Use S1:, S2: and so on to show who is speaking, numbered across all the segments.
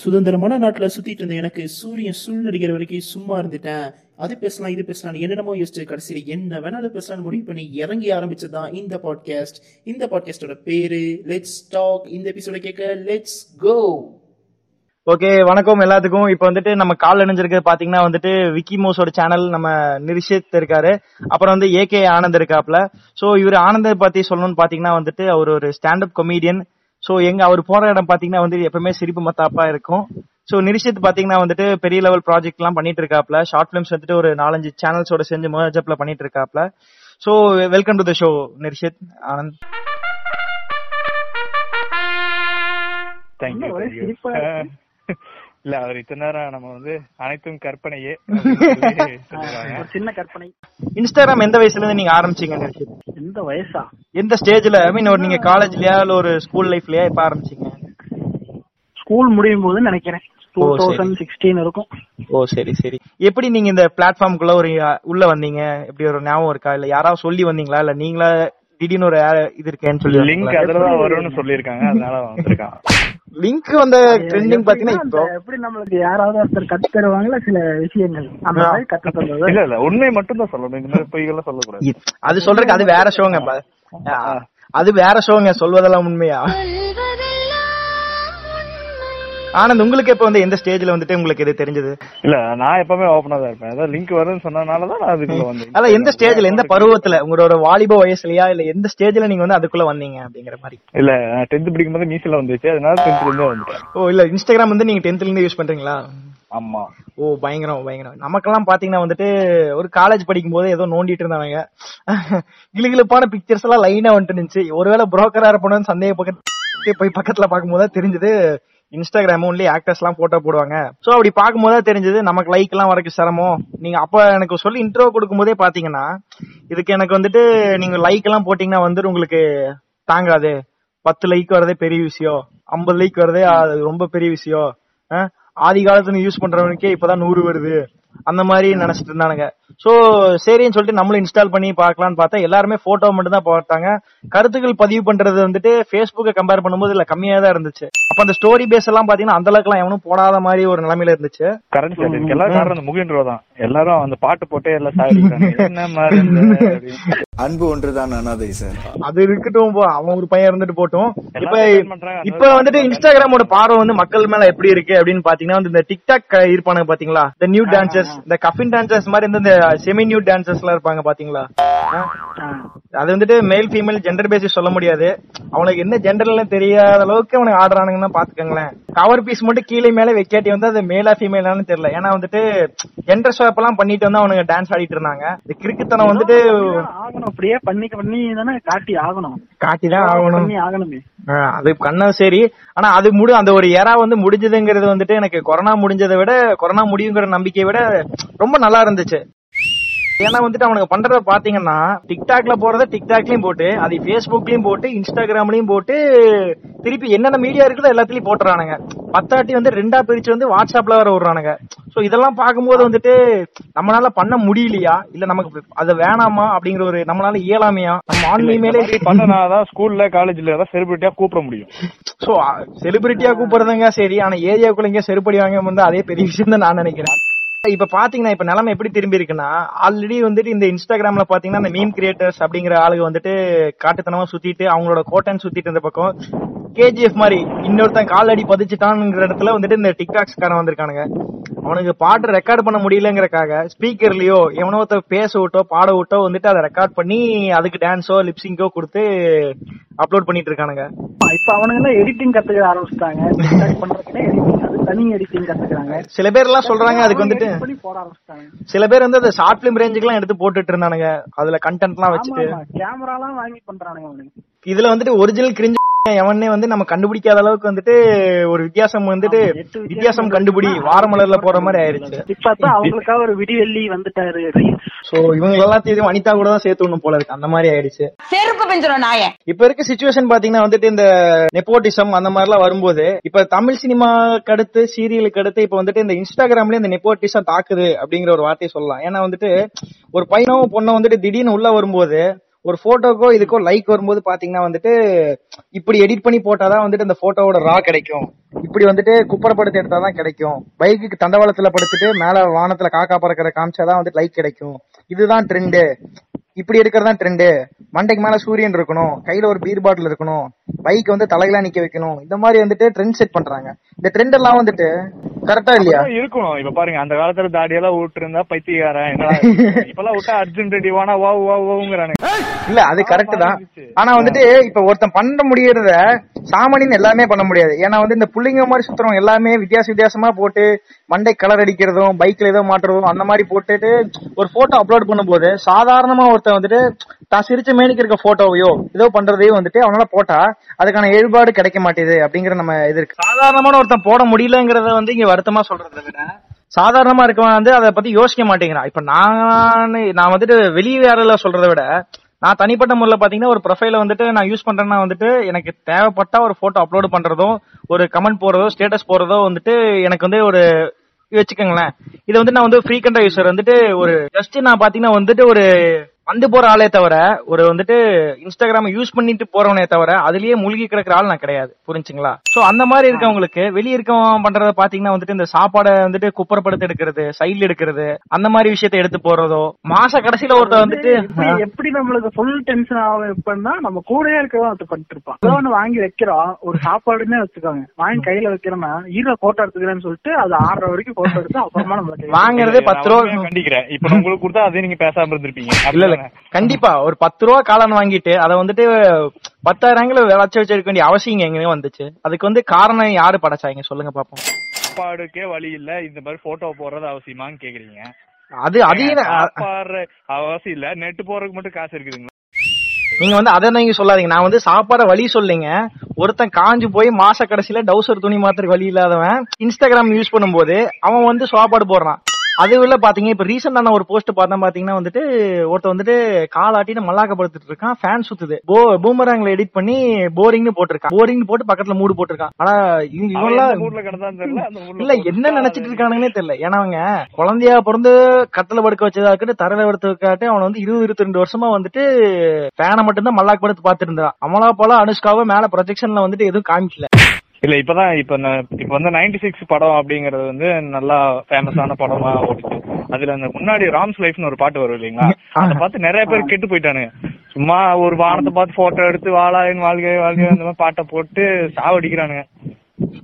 S1: சுதந்திரமான நாட்டில் சுத்திட்டு இருந்த எனக்கு சூரியன் சுள்ளடிக்கிற வரைக்கும் சும்மா இருந்துட்டேன். அது பேசலாம் இது பேசலாம் என்னென்னமோ யோசிச்சு கடைசியில் என்ன வேணாலும் பேசலாம் முடிவு பண்ணி இறங்கி ஆரம்பிச்சதுதான் இந்த பாட்காஸ்ட் இந்த பாட்காஸ்டோட பேரு லெட்ஸ் டாக் இந்த எபிசோட கேட்க லெட்ஸ் கோ
S2: ஓகே வணக்கம் எல்லாத்துக்கும். இப்போ வந்துட்டு நம்ம கால் இணைஞ்சிருக்கு பாத்தீங்கன்னா வந்துட்டு விக்கி மோஸோட சேனல் நம்ம நிரிஷித் இருக்காரு. அப்புறம் வந்து ஏகே ஆனந்த் இருக்காப்ல சோ இவர் ஆனந்த பத்தி சொல்லணும்னு பாத்தீங்கன்னா வந்துட்டு அவர் ஒரு ஸ்டாண்டப் கொமீடியன் சோ எங்க அவர் போற இடம் பாத்தீங்கன்னா வந்து எப்பவுமே சிரிப்பு மத்தாப்பா இருக்கும். சோ நிரிஷித் பாத்தீங்கன்னா வந்துட்டு பெரிய லெவல் ப்ராஜெக்ட் எல்லாம் பண்ணிட்டு இருக்காப்ல. ஷார்ட் பிலிம்ஸ் வந்துட்டு ஒரு நாலஞ்சு சேனல்ஸோட செஞ்சு மர்ஜப்ல பண்ணிட்டு இருக்காப்ல. So welcome to the show Nirishith. Anand.
S3: Thank you. இல்ல அவர் இத்தனை நேரம் நம்ம வந்து அனைத்தும் கற்பனையே.
S4: ஒரு சின்ன கற்பனை.
S2: இன்ஸ்டாகிராம் எந்த வயசுல இருந்து நீங்க ஆரம்பிச்சீங்க
S4: எந்த வயசா?
S2: எந்த ஸ்டேஜ்ல ஐ மீன் ஒரு நீங்க காலேஜ்லயா இல்ல ஒரு ஸ்கூல் லைஃப்லயா இப்ப ஆரம்பிச்சீங்க?
S4: ஸ்கூல் முடியும் போது நினைக்கிறேன் டூ. தௌசண்ட் சிக்ஸ்டீன் இருக்கும்.
S2: ஓ சரி சரி. எப்படி நீங்க இந்த பிளாட்ஃபார்முக்குள்ள ஒரு உள்ள வந்தீங்க? எப்படி ஒரு ஞாபகம் இருக்கா? இல்ல யாராவது சொல்லி வந்தீங்களா? இல்ல நீங்களா திடீர்னு ஒரு இது இருக்கேன்னு சொல்லி
S3: லிங்க் அதுலதான் வரும்னு சொல்லியிருக்காங்க. அதனால வந்திருக்கான்.
S2: லிங்க் வந்த ட்ரெண்டிங் பாத்தீங்கன்னா இப்போ
S4: எப்படி நம்மளுக்கு யாராவது ஒருத்தர் கத்து தருவாங்கல்ல சில விஷயங்கள். அந்த. மாதிரி கத்து தந்தது
S3: இல்ல இல்ல உண்மை மட்டும் தான் சொல்லணும். இந்த மாதிரி பொய்கள்லாம் சொல்லக்கூடாது.
S2: இ- அது சொல்றதுக்கு அது வேற ஷோங்க அது வேற ஷோங்க சொல்வதெல்லாம் உண்மையா? ஆனந்த் உங்களுக்கு இப்ப வந்து எந்த ஸ்டேஜ்ல வந்துட்டு உங்களுக்கு இது தெரிஞ்சது?
S3: இல்ல நான் எப்பவுமே ஓப்பனா தான் இருப்பேன். அதான் லிங்க் வரும்னு சொன்னதுனாலதான் நான் அதுக்குள்ள வந்தேன்.
S2: அல்ல எந்த ஸ்டேஜ்ல எந்த பருவத்துல? உங்களோட வாலிப வயசுலயா இல்ல எந்த ஸ்டேஜ்ல நீங்க வந்து அதுக்குள்ள வந்தீங்க அப்படிங்கிற மாதிரி?
S3: இல்ல டென்த் படிக்கும் போது மீசில வந்துச்சு. அதனால டென்த்ல இருந்தே வந்துட்டேன்.
S2: ஓ இல்ல இன்ஸ்டாகிராம் வந்து நீங்க டென்த்ல இருந்து யூஸ் பண்றீங்களா?
S3: ஆமா.
S2: ஓ பயங்கரம் பயங்கரம். நமக்கெல்லாம் பாத்தீங்கன்னா வந்துட்டு ஒரு காலேஜ் படிக்கும் போது ஏதோ நோண்டிட்டு இருந்தாங்க கிளுகிளுப்பான பிக்சர்ஸ் எல்லாம் லைனா வந்துட்டு இருந்துச்சு. ஒருவேளை புரோக்கரா இருப்பணும்னு சந்தேகப்பட்டு போய் பக்கத்துல பார்க்கும்போது தான் தெரிஞ்சது. இன்ஸ்டாகிராம் ஒன்லி ஆக்டர்ஸ் எல்லாம் போட்டோ போடுவாங்க. சோ அப்படி பார்க்கும்போது தெரிஞ்சது நமக்கு லைக் எல்லாம் வரைக்கும் சிரமம். நீங்க அப்ப எனக்கு சொல்லி இன்ட்ரோ கொடுக்கும் போதே பாத்தீங்கன்னா இதுக்கு எனக்கு வந்துட்டு நீங்க லைக் எல்லாம் போட்டீங்கன்னா வந்துட்டு உங்களுக்கு தாங்காது. பத்து லைக் வரதே பெரிய விஷயம். ஐம்பது லைக் வரதே அது ரொம்ப பெரிய விஷயம். ஆதி காலத்துல யூஸ் பண்றவனுக்கே இப்பதான் நூறு வருது. அந்த மாதிரி நினைச்சிட்டு இருந்தானுங்க. சோ சரின்னு சொல்லிட்டு நம்மளும் இன்ஸ்டால் பண்ணி பார்க்கலாம்னு பார்த்தா எல்லாருமே போட்டோ மட்டும் தான் பார்த்தாங்க. கருத்துக்கள் பதிவு பண்றது வந்துட்டு Facebook கம்பேர் பண்ணும்போது இல்ல கம்மியா தான் இருந்துச்சு. அப்ப அந்த ஸ்டோரி பேஸ் எல்லாம் பாத்தீங்கன்னா அந்த அளவுக்கு எல்லாம் எவனும் போடாத மாதிரி ஒரு நிலைமையில இருந்துச்சு.
S3: கரண்ட் சார் எல்லா காரணம் முகின்றோ தான். எல்லாரும் அந்த பாட்டு போட்டே எல்லாம் என்ன மாதிரி அப்படின்னு.
S5: அன்பு ஒன்றுதான் அனாதை சார்
S2: அது இருக்கட்டும் அவன் ஒரு பையன் இருந்துட்டு போட்டும் இப்ப. இப்ப வந்துட்டு இன்ஸ்டாகிராமோட பார்வை வந்து மக்கள் மேல எப்படி இருக்கு அப்படின்னு பாத்தீங்கன்னா வந்து இந்த டிக்டாக் இருப்பானுங்க பாத்தீங்களா? இந்த நியூ டான்சர்ஸ் இந்த கஃபின் டான்சர்ஸ் மாதிரி இந்த செமி நியூ டான்சர்ஸ் எல்லாம் இருப்பாங்க பாத்தீங்களா? அது வந்துட்டு மேல் ஃபீமேல் ஜெண்டர் பேசிஸ் சொல்ல முடியாது. அவனுக்கு என்ன ஜெண்டர்ல தெரியாத அளவுக்கு அவனுக்கு ஆடுறானுங்கன்னா பாத்துக்கோங்களேன். கவர் பீஸ் மட்டும் கீழே மேல வைக்காட்டி வந்து அது மேலா ஃபீமேலான்னு தெரியல. ஏன்னா வந்துட்டு ஜெண்டர் ஸ்வாப் எல்லாம் பண்ணிட்டு வந்து அவனுங்க டான்ஸ் ஆடிட்டு இருந்தாங்க. இந்த கிறுக்குத்தனம் வந்துட்டு
S4: அப்படியே பண்ணி பண்ணி தானே காட்டி ஆகணும்.
S2: காட்டிதான் ஆகணும்.
S4: பண்ணி ஆகணுமே.
S2: அது கண்ணா சரி. ஆனா அது முடி அந்த ஒரு எரா வந்து முடிஞ்சதுங்கிறது வந்துட்டு எனக்கு கொரோனா முடிஞ்சதை விட கொரோனா முடியுங்கிற நம்பிக்கையை விட ரொம்ப நல்லா இருந்துச்சு. ஏன்னா வந்துட்டு அவனுக்கு பண்றத பாத்தீங்கன்னா டிக்டாக்ல போறத டிக்டாக்லயும் போட்டு அது Facebookலயும் போட்டு இன்ஸ்டாகிராம்லயும் போட்டு திருப்பி என்னென்ன மீடியா இருக்குதோ எல்லாத்துலயும் போட்டுறானுங்க. பத்தாட்டி வந்து ரெண்டா பிரிச்சு வந்து வாட்ஸ்அப்ல வர விடுறானுங்க. சோ இதெல்லாம் பார்க்கும்போது வந்துட்டு நம்மளால பண்ண முடியலையா? இல்ல நமக்கு அது வேணாமா அப்படிங்கிற ஒரு நம்மளால இயலாமையா? நம்ம ஆன்மீக மேலே
S3: பண்ணனாதான் ஸ்கூல்ல காலேஜ்ல ஏதாவது செலிபிரிட்டியா கூப்பிட முடியும்.
S2: சோ செலிபிரிட்டியா கூப்பிடுறதுங்க சரி ஆனா ஏரியாவுக்குள்ள இங்க செருப்படி வாங்க வந்து அதே பெரிய விஷயம் தான் நான் நினைக்கிறேன். இப்ப பாத்தீங்கன்னா இப்ப நிலைமை எப்படி திரும்பி இருக்குன்னா ஆல்ரெடி வந்துட்டு இந்த இன்ஸ்டாகிராம்ல பாத்தீங்கன்னா இந்த மீம் கிரியேட்டர்ஸ் அப்படிங்கிற ஆளுங்க வந்துட்டு காட்டுத்தனமா சுத்திட்டு அவங்களோட கோட்டன் சுத்திட்டு இருந்த பக்கம் கேஜிஎஃப் மாதிரி இன்னொருத்தன் கால் அடி பதிச்சுட்டான்ங்கிற இடத்துல வந்துட்டு இந்த டிக்டாக்ஸ்காரன் வந்திருக்கானுங்க. அவனுக்கு பாட்டு ரெக்கார்ட் பண்ண முடியலங்கிறக்காக ஸ்பீக்கர்லயோ எவனோ ஒருத்தர் பேச விட்டோ பாட விட்டோ வந்துட்டு அதை ரெக்கார்ட் பண்ணி அதுக்கு டான்ஸோ லிப்சிங்கோ கொடுத்து அப்லோட் பண்ணிட்டு இருக்கானுங்க.
S4: இப்ப அவனுங்க எடிட்டிங் கத்துக்க ஆரம்பிச்சிட்டாங்க. தனி எடிட்டிங் கத்துக்கிறாங்க.
S2: சில பேர் எல்லாம் சொல்றாங்க அதுக்கு வந்துட்டு சில பேர் வந்து அந்த ஷார்ட் பிலிம் ரேஞ்சுக்கு எடுத்து போட்டுட்டு இருந்தானுங்க. அதுல கண்டென்ட் எல்லாம் வச்சுட்டு.
S4: கேமரா எல்லாம் வாங்கி பண்றானுங்க
S2: இதுல வந்துட்டு ஒரிஜினல் கிரிஞ்சு எவனே வந்து நம்ம கண்டுபிடிக்காத அளவுக்கு வந்துட்டு ஒரு வித்தியாசம் வந்துட்டு
S4: வித்தியாசம்
S2: கண்டுபிடி வாரமலர்ல போற மாதிரி ஆயிருச்சு.
S4: இப்பதான் அவங்களுக்காக ஒரு விடிவெள்ளி வந்துட்டாரு
S2: சோ இவங்க எல்லாத்தையும் அனிதா கூட தான் சேர்த்து விடணும் போல இருக்கு. அந்த மாதிரி ஆயிடுச்சு.
S6: செருப்பு பெஞ்சிரும் நாய.
S2: இப்ப இருக்க சுச்சுவேஷன் பாத்தீங்கன்னா வந்துட்டு இந்த நெப்போட்டிசம் அந்த மாதிரி எல்லாம் வரும்போது இப்ப தமிழ் சினிமாக்கு அடுத்து சீரியலுக்கு அடுத்து இப்ப வந்துட்டு இந்த இன்ஸ்டாகிராம்லயே இந்த நெப்போட்டிசம் தாக்குது அப்படிங்கிற ஒரு வார்த்தையை சொல்லலாம். ஏன்னா வந்துட்டு ஒரு பையனோ பொண்ணோ வந்துட்டு திடீர்னு உள்ள வரும்போது ஒரு போட்டோக்கோ இதுக்கோ லைக் வரும்போது பாத்தீங்கன்னா வந்துட்டு இப்படி எடிட் பண்ணி போட்டாதான் வந்துட்டு அந்த போட்டோவோட ரா கிடைக்கும். இப்படி வந்துட்டு குப்பரப்படுத்தி எடுத்தாதான் கிடைக்கும். பைக்குக்கு தண்டவாளத்துல படுத்துட்டு மேல வானத்துல காக்கா பறக்கிற காமிச்சாதான் வந்துட்டு லைக் கிடைக்கும். இதுதான் ட்ரெண்டு இப்படி எடுக்கிறதா ட்ரெண்டு மண்டைக்கு மேல சூரியன் இருக்கணும். கையில ஒரு பீர் பாட்டில் இருக்கணும். பைக் வந்து தலையில நிக்க வைக்கணும். இந்த மாதிரி வந்துட்டு ட்ரெண்ட் செட் பண்றாங்க. இந்த ட்ரெண்ட் எல்லாம் வந்துட்டு கரெக்டா இல்லையா?
S3: இருக்கணும். இப்ப பாருங்க அந்த காலத்துல தாடியெல்லாம் விட்டு இருந்தா பைத்தியக்காரன் இப்பெல்லாம் விட்டா அர்ஜுன் ரெட்டி வானா வா வா வாங்கிறானுங்க
S2: இல்ல அது கரெக்ட் தான். ஆனா வந்துட்டு இப்ப ஒருத்தன் பண்ண முடியறத சாமானியன் எல்லாமே பண்ண முடியாது. ஏன்னா வந்து இந்த புள்ளிங்க மாதிரி சுத்துறவங்க எல்லாமே வித்தியாச வித்தியாசமா போட்டு மண்டை கலர் அடிக்கிறதும் பைக்ல ஏதோ மாட்டுறதும் அந்த மாதிரி போட்டுட்டு ஒரு போட்டோ அப்லோட் பண்ணும்போது சாதாரணமா ஒருத்தன் வந்துட்டு தான் சிரிச்ச மேனிக்கு இருக்க போட்டோவையோ ஏதோ பண்றதையோ வந்துட்டு அவனால போட்டா அதுக்கான ஏற்பாடு கிடைக்க மாட்டேது அப்படிங்கிற நம்ம இது இருக்கு. சாதாரணமான ஒருத்தன் போட முடியலங்கிறத வந்து இங்க வருத்தமா சொல்றதை விட சாதாரணமா இருக்கவன் வந்து அதை பத்தி யோசிக்க மாட்டேங்கிறான். இப்ப நான் நான் வந்துட்டு வெளியே சொல்றதை விட நான் தனிப்பட்ட முறையில் பாத்தீங்கன்னா ஒரு ப்ரொஃபைல வந்துட்டு நான் யூஸ் பண்றேன்னா வந்துட்டு எனக்கு தேவைப்பட்ட ஒரு போட்டோ அப்லோட் பண்றதோ ஒரு கமெண்ட் போடுறதோ ஸ்டேட்டஸ் போடுறதோ வந்துட்டு எனக்கு வந்து ஒரு வச்சுக்கோங்களேன். இது வந்து நான் வந்து ஃப்ரீகண்டா யூசர் வந்துட்டு ஒரு ஜஸ்ட் நான் பாத்தீங்கன்னா வந்துட்டு ஒரு வந்து போற ஆளே தவிர ஒரு வந்துட்டு இன்ஸ்டாகிராம் யூஸ் பண்ணிட்டு போறவனே தவிர அதுலயே மூழ்கி கிடக்குற ஆள் நான் கிடையாது. புரிஞ்சுங்களா? சோ அந்த மாதிரி இருக்கவங்களுக்கு வெளிய இருக்கவன் பண்றத பாத்தீங்கன்னா வந்துட்டு இந்த சாப்பாடை வந்துட்டு குப்பரப்படுத்தி எடுக்கிறது சைடுல எடுக்கிறது அந்த மாதிரி விஷயத்த எடுத்து போறதோ மாச கடைசியில ஒருத்த வந்துட்டு
S4: எப்படி நம்மளுக்கு ஃபுல் டென்ஷன் ஆகும் எப்படின்னா நம்ம கூடயே இருக்கவும் அது பண்ணிட்டு இருப்பான். ஏதோ ஒண்ணு வாங்கி வைக்கிறோம் ஒரு சாப்பாடுன்னே வச்சுக்கோங்க. வாங்கி கையில வைக்கிறோம்னா ஈர போட்டோ எடுத்துக்கிறேன்னு சொல்லிட்டு அது ஆறரை வரைக்கும் போட்டோ எடுத்து அப்புறமா நம்மளுக்கு
S2: வாங்குறதே பத்து ரூபா
S3: கண்டிக்கிறேன். இப்ப உங்களுக்கு கொடுத்தா அதே நீங்க பேசாம இருந்திருப்பீங்க.
S2: இல்ல கண்டிப்பா ஒரு பத்து ரூபா காளான் வாங்கிட்டு அதை வந்துட்டு பத்தாயிரங்கள வச்சு வச்சிருக்க வேண்டிய அவசியம் எங்கேயும் வந்துச்சு. அதுக்கு வந்து காரணம் யாரு படைச்சாங்க? சொல்லுங்க பாப்போம்.
S3: சாப்பாடுக்கே வழி இல்ல. இந்த மாதிரி போட்டோ போடுறது அவசியமான்னு கேக்குறீங்க.
S2: அது அதையும்
S3: அவசியம் இல்ல. நெட் போறதுக்கு மட்டும் காசு இருக்குதுங்களா?
S2: நீங்க வந்து அதை நீங்க சொல்லாதீங்க. நான் வந்து சாப்பாட வழி சொல்லிங்க. ஒருத்தன் காஞ்சு போய் மாச கடைசியில டவுசர் துணி மாத்திர வழி இல்லாதவன் இன்ஸ்டாகிராம் யூஸ் பண்ணும்போது அவன் வந்து சாப்பாடு போடுறான். அது உள்ள பாத்தீங்க இப்ப ரீசெண்டா நான் ஒரு போஸ்ட் பார்த்தேன் பாத்தீங்கன்னா வந்துட்டு ஒருத்தன் வந்துட்டு காலாட்டின்னு மல்லாக்கப்படுத்திட்டு இருக்கான் ஃபேன் சுத்துது. போ பூமராங்ல எடிட் பண்ணி போரிங்னு போட்டிருக்கான். போரிங் போட்டு பக்கத்துல மூடு போட்டிருக்கான். ஆனா இவங்க
S3: அவன்
S2: இவன்லாம்
S3: எந்த ஊர்ல கிடந்தான்னு தெரியல அந்த ஊர்ல
S2: இல்ல என்ன நினைச்சிட்டு இருக்கானுங்கன்னே தெரியல. ஏன்னா அவங்க குழந்தையா பிறந்து கட்டல படுக்க வச்சதாக்கட்டு தரையில படுத்துக்காட்டு அவன் வந்து இருபது இருபத்தி ரெண்டு வருஷமா வந்துட்டு ஃபேனை மட்டும்தான் மல்லாக்கு படுத்து பாத்துட்டு இருந்தான் அமலா போல அனுஷ்காவும் மேல ப்ரொஜெக்ஷன்ல வந்துட்டு எதுவும் காமிக்கல.
S3: இல்ல இப்பதான் இப்ப இப்ப வந்து நைன்டி சிக்ஸ் படம் அப்படிங்கறது வந்து நல்லா ஃபேமஸான படமா ஓடுச்சு. அதுல அந்த முன்னாடி ராம்ஸ் லைஃப்னு ஒரு பாட்டு வரும் இல்லைங்களா? அதை பார்த்து நிறைய பேர் கெட்டு போயிட்டானுங்க. சும்மா ஒரு வானத்தை பார்த்து போட்டோ எடுத்து வாழாயின் வாழ்க்கை வாழ்க்கை அந்த மாதிரி பாட்டை போட்டு சாவடிக்கிறானுங்க.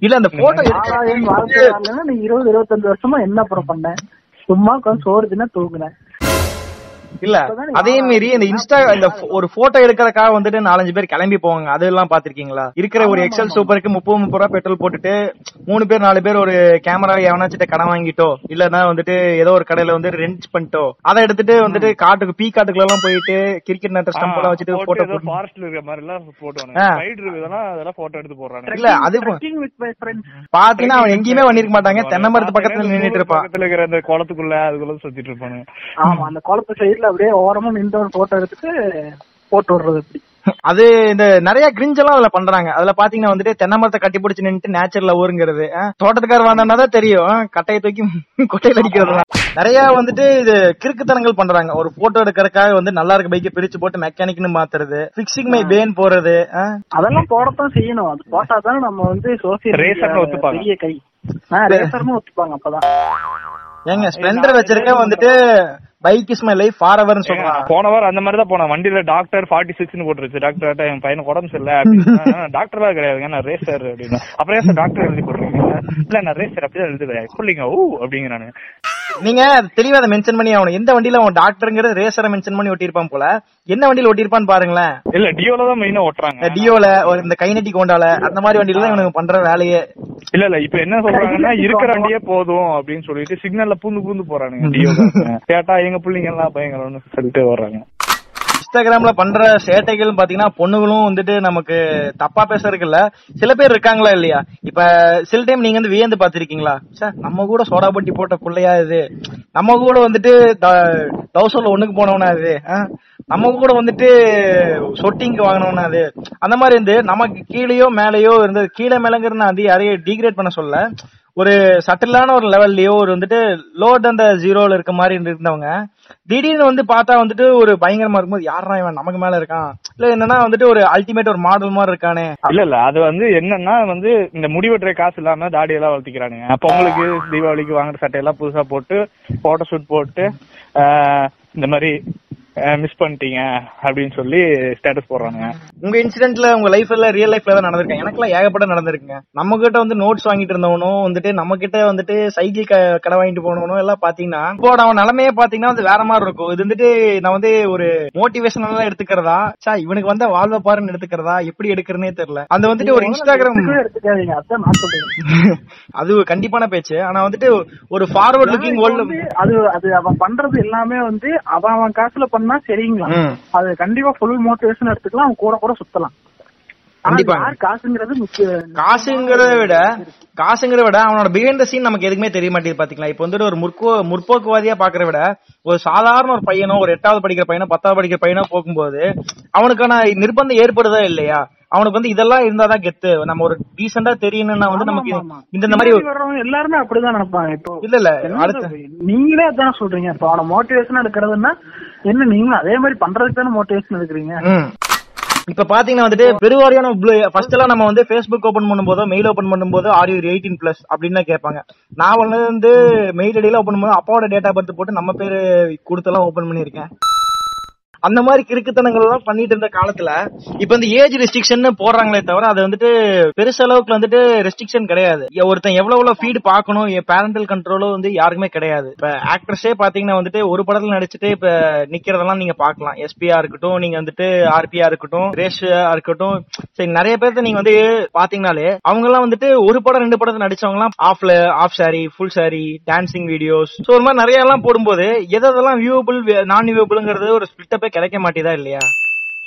S2: இல்ல அந்த போட்டோ
S4: வாழ்க்கை நீ இருபது இருபத்தஞ்சு வருஷமா என்ன அப்புறம் பண்ண? சும்மா உட்காந்து சோறு தின்னா தூங்குனேன்
S2: இல்ல. அதே மீறி இந்த இன்ஸ்டா இந்த ஒரு போட்டோ எடுக்கிறதுக்காக வந்துட்டு நாலஞ்சு பேர் கிளம்பி போவாங்க. அதெல்லாம் பாத்திருக்கீங்களா இருக்கிற ஒரு எக்ஸல் சூப்பருக்கு முப்பது முப்பது ரூபா பெட்ரோல் போட்டுட்டு மூணு பேர் நாலு பேர் ஒரு கேமரா எவனாச்சிட்ட கடன் வாங்கிட்டோ இல்லன்னா வந்துட்டு ஏதோ ஒரு கடையில வந்து ரெண்ட் பண்ணிட்டோ அதை எடுத்துட்டு வந்துட்டு காட்டுக்கு பீ காட்டுக்குள்ள எல்லாம் போயிட்டு கிரிக்கெட் நேரத்தை ஸ்டம்ப் எல்லாம் வச்சுட்டு
S3: போட்டு
S2: போட்டோ போட்டு
S3: ஃபாரஸ்ட்ல இருக்கிற மாதிரி எல்லாம் இதெல்லாம் அதெல்லாம் போட்டோ எடுத்து போடுறானுங்க.
S2: இல்ல அது. பாத்தீங்கன்னா அவன் எங்கேயுமே பண்ணிருக்க மாட்டாங்க. தென்னை மரத்து பக்கத்துல நின்னுட்டு இருப்பான்.
S3: பக்கத்துல இருக்கிற அந்த குளத்துக்குள்ள அதுக்குள்ள சுத்திட்டு இருப்பானுங்க.
S4: ஆமா அந்த குளத்து சைடுல அப்படியே ஓரமா நின்று ஒரு போட்டோ எடுத்துட்டு போட்டு விடுறது இப்படி.
S2: அது இந்த நிறைய கிரிஞ்ச் எல்லாம் அதுல பண்றாங்க. அதுல பாத்தீங்கன்னா வந்துட்டு தென்னை மரத்தை கட்டி பிடிச்சு நின்னுட்டு நேச்சர்ல ஊருங்கிறது. ஆ, தோட்டத்துக்காரர் வந்தான்னா தான் தெரியும். கட்டையை தூக்கி கொட்டையில அடிக்கிறது. நிறைய வந்துட்டு இது கிறுக்குத்தனங்கள் பண்றாங்க. ஒரு போட்டோ எடுக்கிறதுக்காக வந்து நல்லா இருக்க பைக்கை பிரிச்சு போட்டு மெக்கானிக்னு மாத்துறது. பிக்சிங் மை பேன் போறது.
S4: அதெல்லாம் போடத்தான் செய்யணும். அது போட்டா தானே நம்ம வந்து சோசியல். பெரிய கை. ரேசர்னு ஒத்துப்பாங்க அப்பதான்.
S2: ஏங்க ஸ்பிளெண்டர் வச்சிருக்க வந்துட்டு bike is my life for எவர்னு சொல்றான்
S3: போன வாரம் அந்த மாதிரி தான் போனேன். வண்டியில டாக்டர் ஃபார்ட்டி சிக்ஸ்னு போட்டுருச்சு. டாக்டர் என் பையனுக்கு உடம்பு சரியில்லை அப்படின்னா. டாக்டர்லாம் கிடையாதுங்க. நான் ரேசர் அப்படின்னா. அப்புறம் ஏன் டாக்டர் எழுதி போட்டுருக்கீங்க? இல்ல நான் ரேசர் அப்படிதான் எழுதுவேன். சொல்லிங்க ஓ அப்படிங்கிறானு
S2: நீங்க தெளிவா அதை மென்ஷன் பண்ணி ஆகணும். எந்த வண்டியில அவன் டாக்டருங்கிற ரேசரை மென்ஷன் பண்ணி ஒட்டியிருப்பான் போல? என்ன வண்டியில ஒட்டியிருப்பான்னு பாருங்களேன்.
S3: இல்ல டியோல தான் மெயினா ஓட்டுறாங்க.
S2: டியோல ஒரு இந்த கைநெட்டிக் ஹோண்டால அந்த மாதிரி வண்டியில தான் இவனுக்கு பண்ற வேலையே.
S3: இல்ல இல்ல இப்ப என்ன சொல்றாங்கன்னா இருக்கிற வண்டியே போதும் அப்படின்னு சொல்லிட்டு சிக்னல்ல பூந்து பூந்து போறானுங்க டியோ கேட்டா எங்க பிள்ளைங்க எல்லாம் பயங்கரம்னு சொல்லிட்டு வர்றாங்க.
S2: இன்ஸ்டாகிராம்ல பண்ற சேட்டைகள் பாத்தீங்கன்னா பொண்ணுகளும் வந்துட்டு நமக்கு தப்பா பேசுறதுக்கு இல்ல சில பேர் இருக்காங்களா இல்லையா? இப்ப சில டைம் நீங்க வந்து வியந்து பாத்திருக்கீங்களா சார் நம்ம கூட சோடா பட்டி போட்ட பிள்ளையா இது. நம்ம கூட வந்துட்டு டவுசர்ல ஒண்ணுக்கு போனவனா இது. ஆ? நம்ம கூட வந்துட்டு சொட்டிங்க்கு வாங்கினவனா அது அந்த மாதிரி இருந்து நமக்கு கீழேயோ மேலேயோ இருந்து கீழே மேலங்கிறது நான் அது யாரையும் டிகிரேட் பண்ண சொல்ல ஒரு சட்டிலான ஒரு லெவல்லையோ ஒரு வந்துட்டு லோட் அந்த ஜீரோல இருக்க மாதிரி இருந்தவங்க. திடீர்னு வந்து பார்த்தா வந்துட்டு ஒரு பயங்கரமா இருக்கும்போது யாரா இவன்? நமக்கு மேல இருக்கான். இல்ல என்னன்னா வந்துட்டு ஒரு அல்டிமேட் ஒரு மாடல் மாதிரி இருக்கானே.
S3: இல்ல இல்ல. அது வந்து என்னன்னா வந்து இந்த முடிவெட்டுற காசு இல்லாம தாடி எல்லாம் வளர்த்திக்கிறானுங்க. அப்ப உங்களுக்கு தீபாவளிக்கு வாங்குற சட்டையெல்லாம் புதுசா போட்டு போட்டோ ஷூட் போட்டு இந்த மாதிரி மிஸ் பண்ணிட்டீங்க அப்படின்னு சொல்லி ஸ்டேட்டஸ் போடுறானுங்க.
S2: உங்க இன்சிடென்ட்ல உங்க லைஃப்ல ரியல் லைஃப்ல தான் நடந்திருக்கேன் எனக்குலாம் ஏகப்பட்ட நடந்திருக்குங்க. நம்ம கிட்ட வந்து நோட்ஸ் வாங்கிட்டு இருந்தவனும் வந்துட்டு நம்ம கிட்ட வந்துட்டு சைக்கிள் கடை வாங்கிட்டு போனவனும் எல்லாம் பாத்தீங்கன்னா இப்போ அவன் நிலைமையே பாத்தீங்கன்னா வந்து வேற மாதிரி இருக்கும். இது வந்துட்டு நான் வந்து ஒரு மோட்டிவேஷனலா எடுத்துக்கிறதா? சா இவனுக்கு வந்த வாழ்வை பாருன்னு எடுத்துக்கிறதா? எப்படி எடுக்கிறனே தெரியல. அந்த வந்துட்டு ஒரு இன்ஸ்டாகிராம் அது கண்டிப்பான பேச்சு. ஆனா வந்துட்டு ஒரு ஃபார்வர்ட் லுக்கிங் வேர்ல்டு
S4: அது அது அவன் பண்றது எல்லாமே வந்து அவன் அவன் காசுல பண்ணா சரிங்களா. அது கண்டிப்பா ஃபுல் மோட்டிவேஷன் எடுத்துக்கலாம். அவன் கூட கூட சுத்தலாம். காசுங்கிறது
S2: விட காசுங்கிறத விட அவனோட பிஹைண்ட் சீன் நமக்கு எதுக்குமே தெரிய மாட்டேங்குது பாத்தீங்களா? இப்போ வந்துட்டு ஒரு முற்போ முற்போக்குவாதியா பாக்குறத விட ஒரு சாதாரண ஒரு பையனோ ஒரு எட்டாவது படிக்கிற பையனோ பத்தாவது படிக்கிற பையனோ போகும்போது அவனுக்கான நிர்பந்தம் ஏற்படுதா இல்லையா? அவனுக்கு வந்து இதெல்லாம் இருந்தாதான் கெத்து. நம்ம ஒரு டீசெண்டா தெரியணும்னா வந்து நமக்கு. இந்த மாதிரி
S4: எல்லாருமே அப்படிதான் நினைப்பாங்க. இப்போ
S2: இல்ல இல்ல?
S4: நீங்களே அதான் சொல்றீங்க. இப்போ அவன மோட்டிவேஷன் எடுக்கிறதுன்னா என்ன நீங்களும் அதே மாதிரி பண்றதுக்கு தானே மோட்டிவேஷன் எடுக்கிறீங்க?
S2: இப்ப பாத்தீங்கன்னா வந்துட்டு பெருவாரியான ஃபர்ஸ்ட் எல்லாம் நம்ம வந்து ஃபேஸ்புக் ஓபன் பண்ணும்போதோ மெயில் ஓபன் பண்ணும்போது ஆர் யூ எயிட்டீன் பிளஸ் அப்படின்னு கேட்பாங்க. நான் வந்து மெயில் ஐடியில ஓபன் பண்ணும்போது அப்பாவோட டேட்டா பர்த் போட்டு நம்ம பேரு கொடுத்தெல்லாம் ஓபன் பண்ணிருக்கேன் அந்த மாதிரி கிறுக்குத்தனங்கள் எல்லாம் பண்ணிட்டு இருந்த காலத்துல இப்ப இந்த ஏஜ் ரெஸ்ட்ரிக்ஷன் போடுறாங்களே தவிர அது வந்துட்டு பெருசளவுக்கு வந்துட்டு ரெஸ்ட்ரிக்ஷன் கிடையாது. ஒருத்தன் எவ்வளவு எவ்வளவு ஃபீடு பார்க்கணும் பேரண்டல் கண்ட்ரோலும் வந்து யாருக்குமே கிடையாது. இப்ப ஆக்ட்ரஸே பாத்தீங்கன்னா வந்துட்டு ஒரு படத்துல நடிச்சுட்டு இப்ப நிக்கிறதெல்லாம் நீங்க பார்க்கலாம். எஸ்பியா இருக்கட்டும் நீங்க வந்துட்டு ஆர்பியா இருக்கட்டும் ரேஷியா இருக்கட்டும் சரி நிறைய பேர்த்த நீங்க வந்து பாத்தீங்கனாலே அவங்க எல்லாம் வந்துட்டு ஒரு படம் ரெண்டு படத்துல நடிச்சவங்க எல்லாம் ஆஃப்ல off sorry full sorry dancing videos so ஒரு மாதிரி நிறைய எல்லாம் போடும்போது எதெல்லாம் வியூபிள் நான் வியூபிள்ங்கிறது ஒரு ஸ்பிளிட்டப்பே கிடைக்க மாட்டேதா இல்லையா?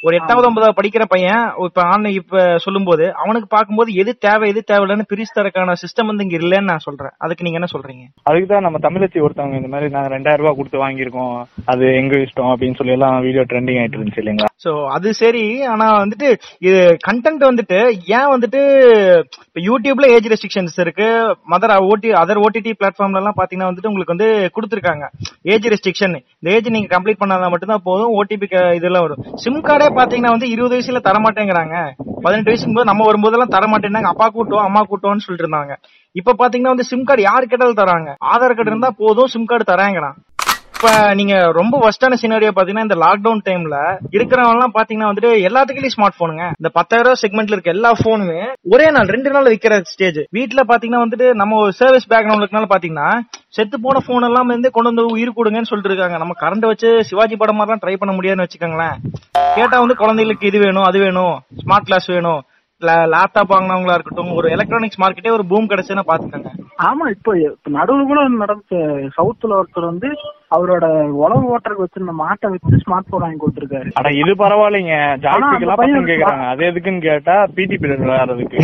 S2: ஒரு எட்டாவது ஒன்பதாவது படிக்கிற பையன் இப்ப ஆன் இப்ப சொல்லும்போது அவனுக்கு பார்க்கும்போது எது தேவை எது தேவையில்லைன்னு பிரிச்சு தரக்கான சிஸ்டம் வந்து இங்க இல்லைன்னு நான் சொல்றேன். அதுக்கு நீங்க என்ன சொல்றீங்க?
S3: அதுக்கு தான் நம்ம தமிழச்சி ஒருத்தவங்க இந்த மாதிரி நாங்க ரெண்டாயிரம் ரூபாய் கொடுத்து வாங்கியிருக்கோம். அது எங்க இஷ்டம் அப்படின்னு சொல்லி எல்லாம் வீடியோ ட்ரெண்டிங் ஆயிட்டு இருந்துச்சு இல்லைங்களா?
S2: சோ அது சரி. ஆனா வந்துட்டு இது கண்டென்ட் வந்துட்டு ஏன் வந்துட்டு இப்ப யூடியூப்ல ஏஜ் ரெஸ்ட்ரிக்ஷன்ஸ் இருக்கு. மதர் ஓடி அதர் ஓடிடி பிளாட்ஃபார்ம்ல எல்லாம் பாத்தீங்கன்னா வந்துட்டு உங்களுக்கு வந்து கொடுத்துருக்காங்க. ஏஜ் ரெஸ்ட்ரிக்ஷன் இந்த ஏஜ் நீங்க கம்ப்ளீட் பண்ணாதான் மட்டும்தான் போதும். ஓடிபி இதெல்லாம் வரும். சிம் கார்டே பாத்தீங்கன்னா வந்து இருபது வயசுல தர மாட்டேங்கிறாங்க பதினெட்டு வயசுக்கு போது நம்ம வரும்போதெல்லாம் தர மாட்டேன்னாங்க அப்பா கூட்டம் அம்மா கூட்டம்னு சொல்லிட்டு இருந்தாங்க. இப்ப பாத்தீங்கன்னா வந்து சிம் கார்டு யாரு கேட்டாலும் தராங்க. ஆதார் கார்டு இருந்தா போதும் சிம் கார்டு தராங்கிறான். இப்ப நீங்க ரொம்ப ஒஸ்டான சினாரியோ பாத்தீங்கன்னா இந்த லாக்டவுன் டைம்ல இருக்கிறவங்க எல்லாம் பாத்தீங்கன்னா வந்துட்டு எல்லாத்துக்குலயும் ஸ்மார்ட் போனுங்க இந்த பத்தாயிரம் ரூபாய் செக்மெண்ட்ல இருக்க எல்லா போனுமே ஒரே நாள் ரெண்டு நாள் விக்கிற ஸ்டேஜ் வீட்ல பாத்தீங்கன்னா வந்துட்டு நம்ம சர்வீஸ் பேக்ரவுண்ட் இருக்கனால பாத்தீங்கன்னா செத்து போன போன் எல்லாம் வந்து கொண்டு வந்து உயிர் கொடுங்கன்னு சொல்லிட்டு இருக்காங்க. நம்ம கரண்ட் வச்சு சிவாஜி படம் மாதிரிலாம் ட்ரை பண்ண முடியாதுன்னு வச்சுக்கோங்களேன். கேட்டா வந்து குழந்தைகளுக்கு இது வேணும் அது வேணும் ஸ்மார்ட் கிளாஸ் வேணும். லேப்டாப் வாங்கினவங்களா இருக்கட்டும் ஒரு எலக்ட்ரானிக்ஸ் மார்க்கெட்டே ஒரு பூம் கிடைச்சுன்னா பாத்துக்கோங்க.
S4: ஆமா இப்போ இப்ப கூட நடந்த சவுத்துல ஒருத்தர் வந்து அவரோட உழவு ஓட்டருக்கு வச்சிருந்த மாட்டை வச்சு ஸ்மார்ட் போன் வாங்கி கொடுத்திருக்காரு.
S3: ஆனா இது பரவாயில்லைங்க. ஜாய்ஸ்டிக் எல்லாம்
S4: ஆனா அந்த
S3: பசங்க
S4: பையன்
S3: கேக்குறாங்க. அது எதுக்குன்னு கேட்டா பிடி பீரியட் விளையாடுறதுக்கு.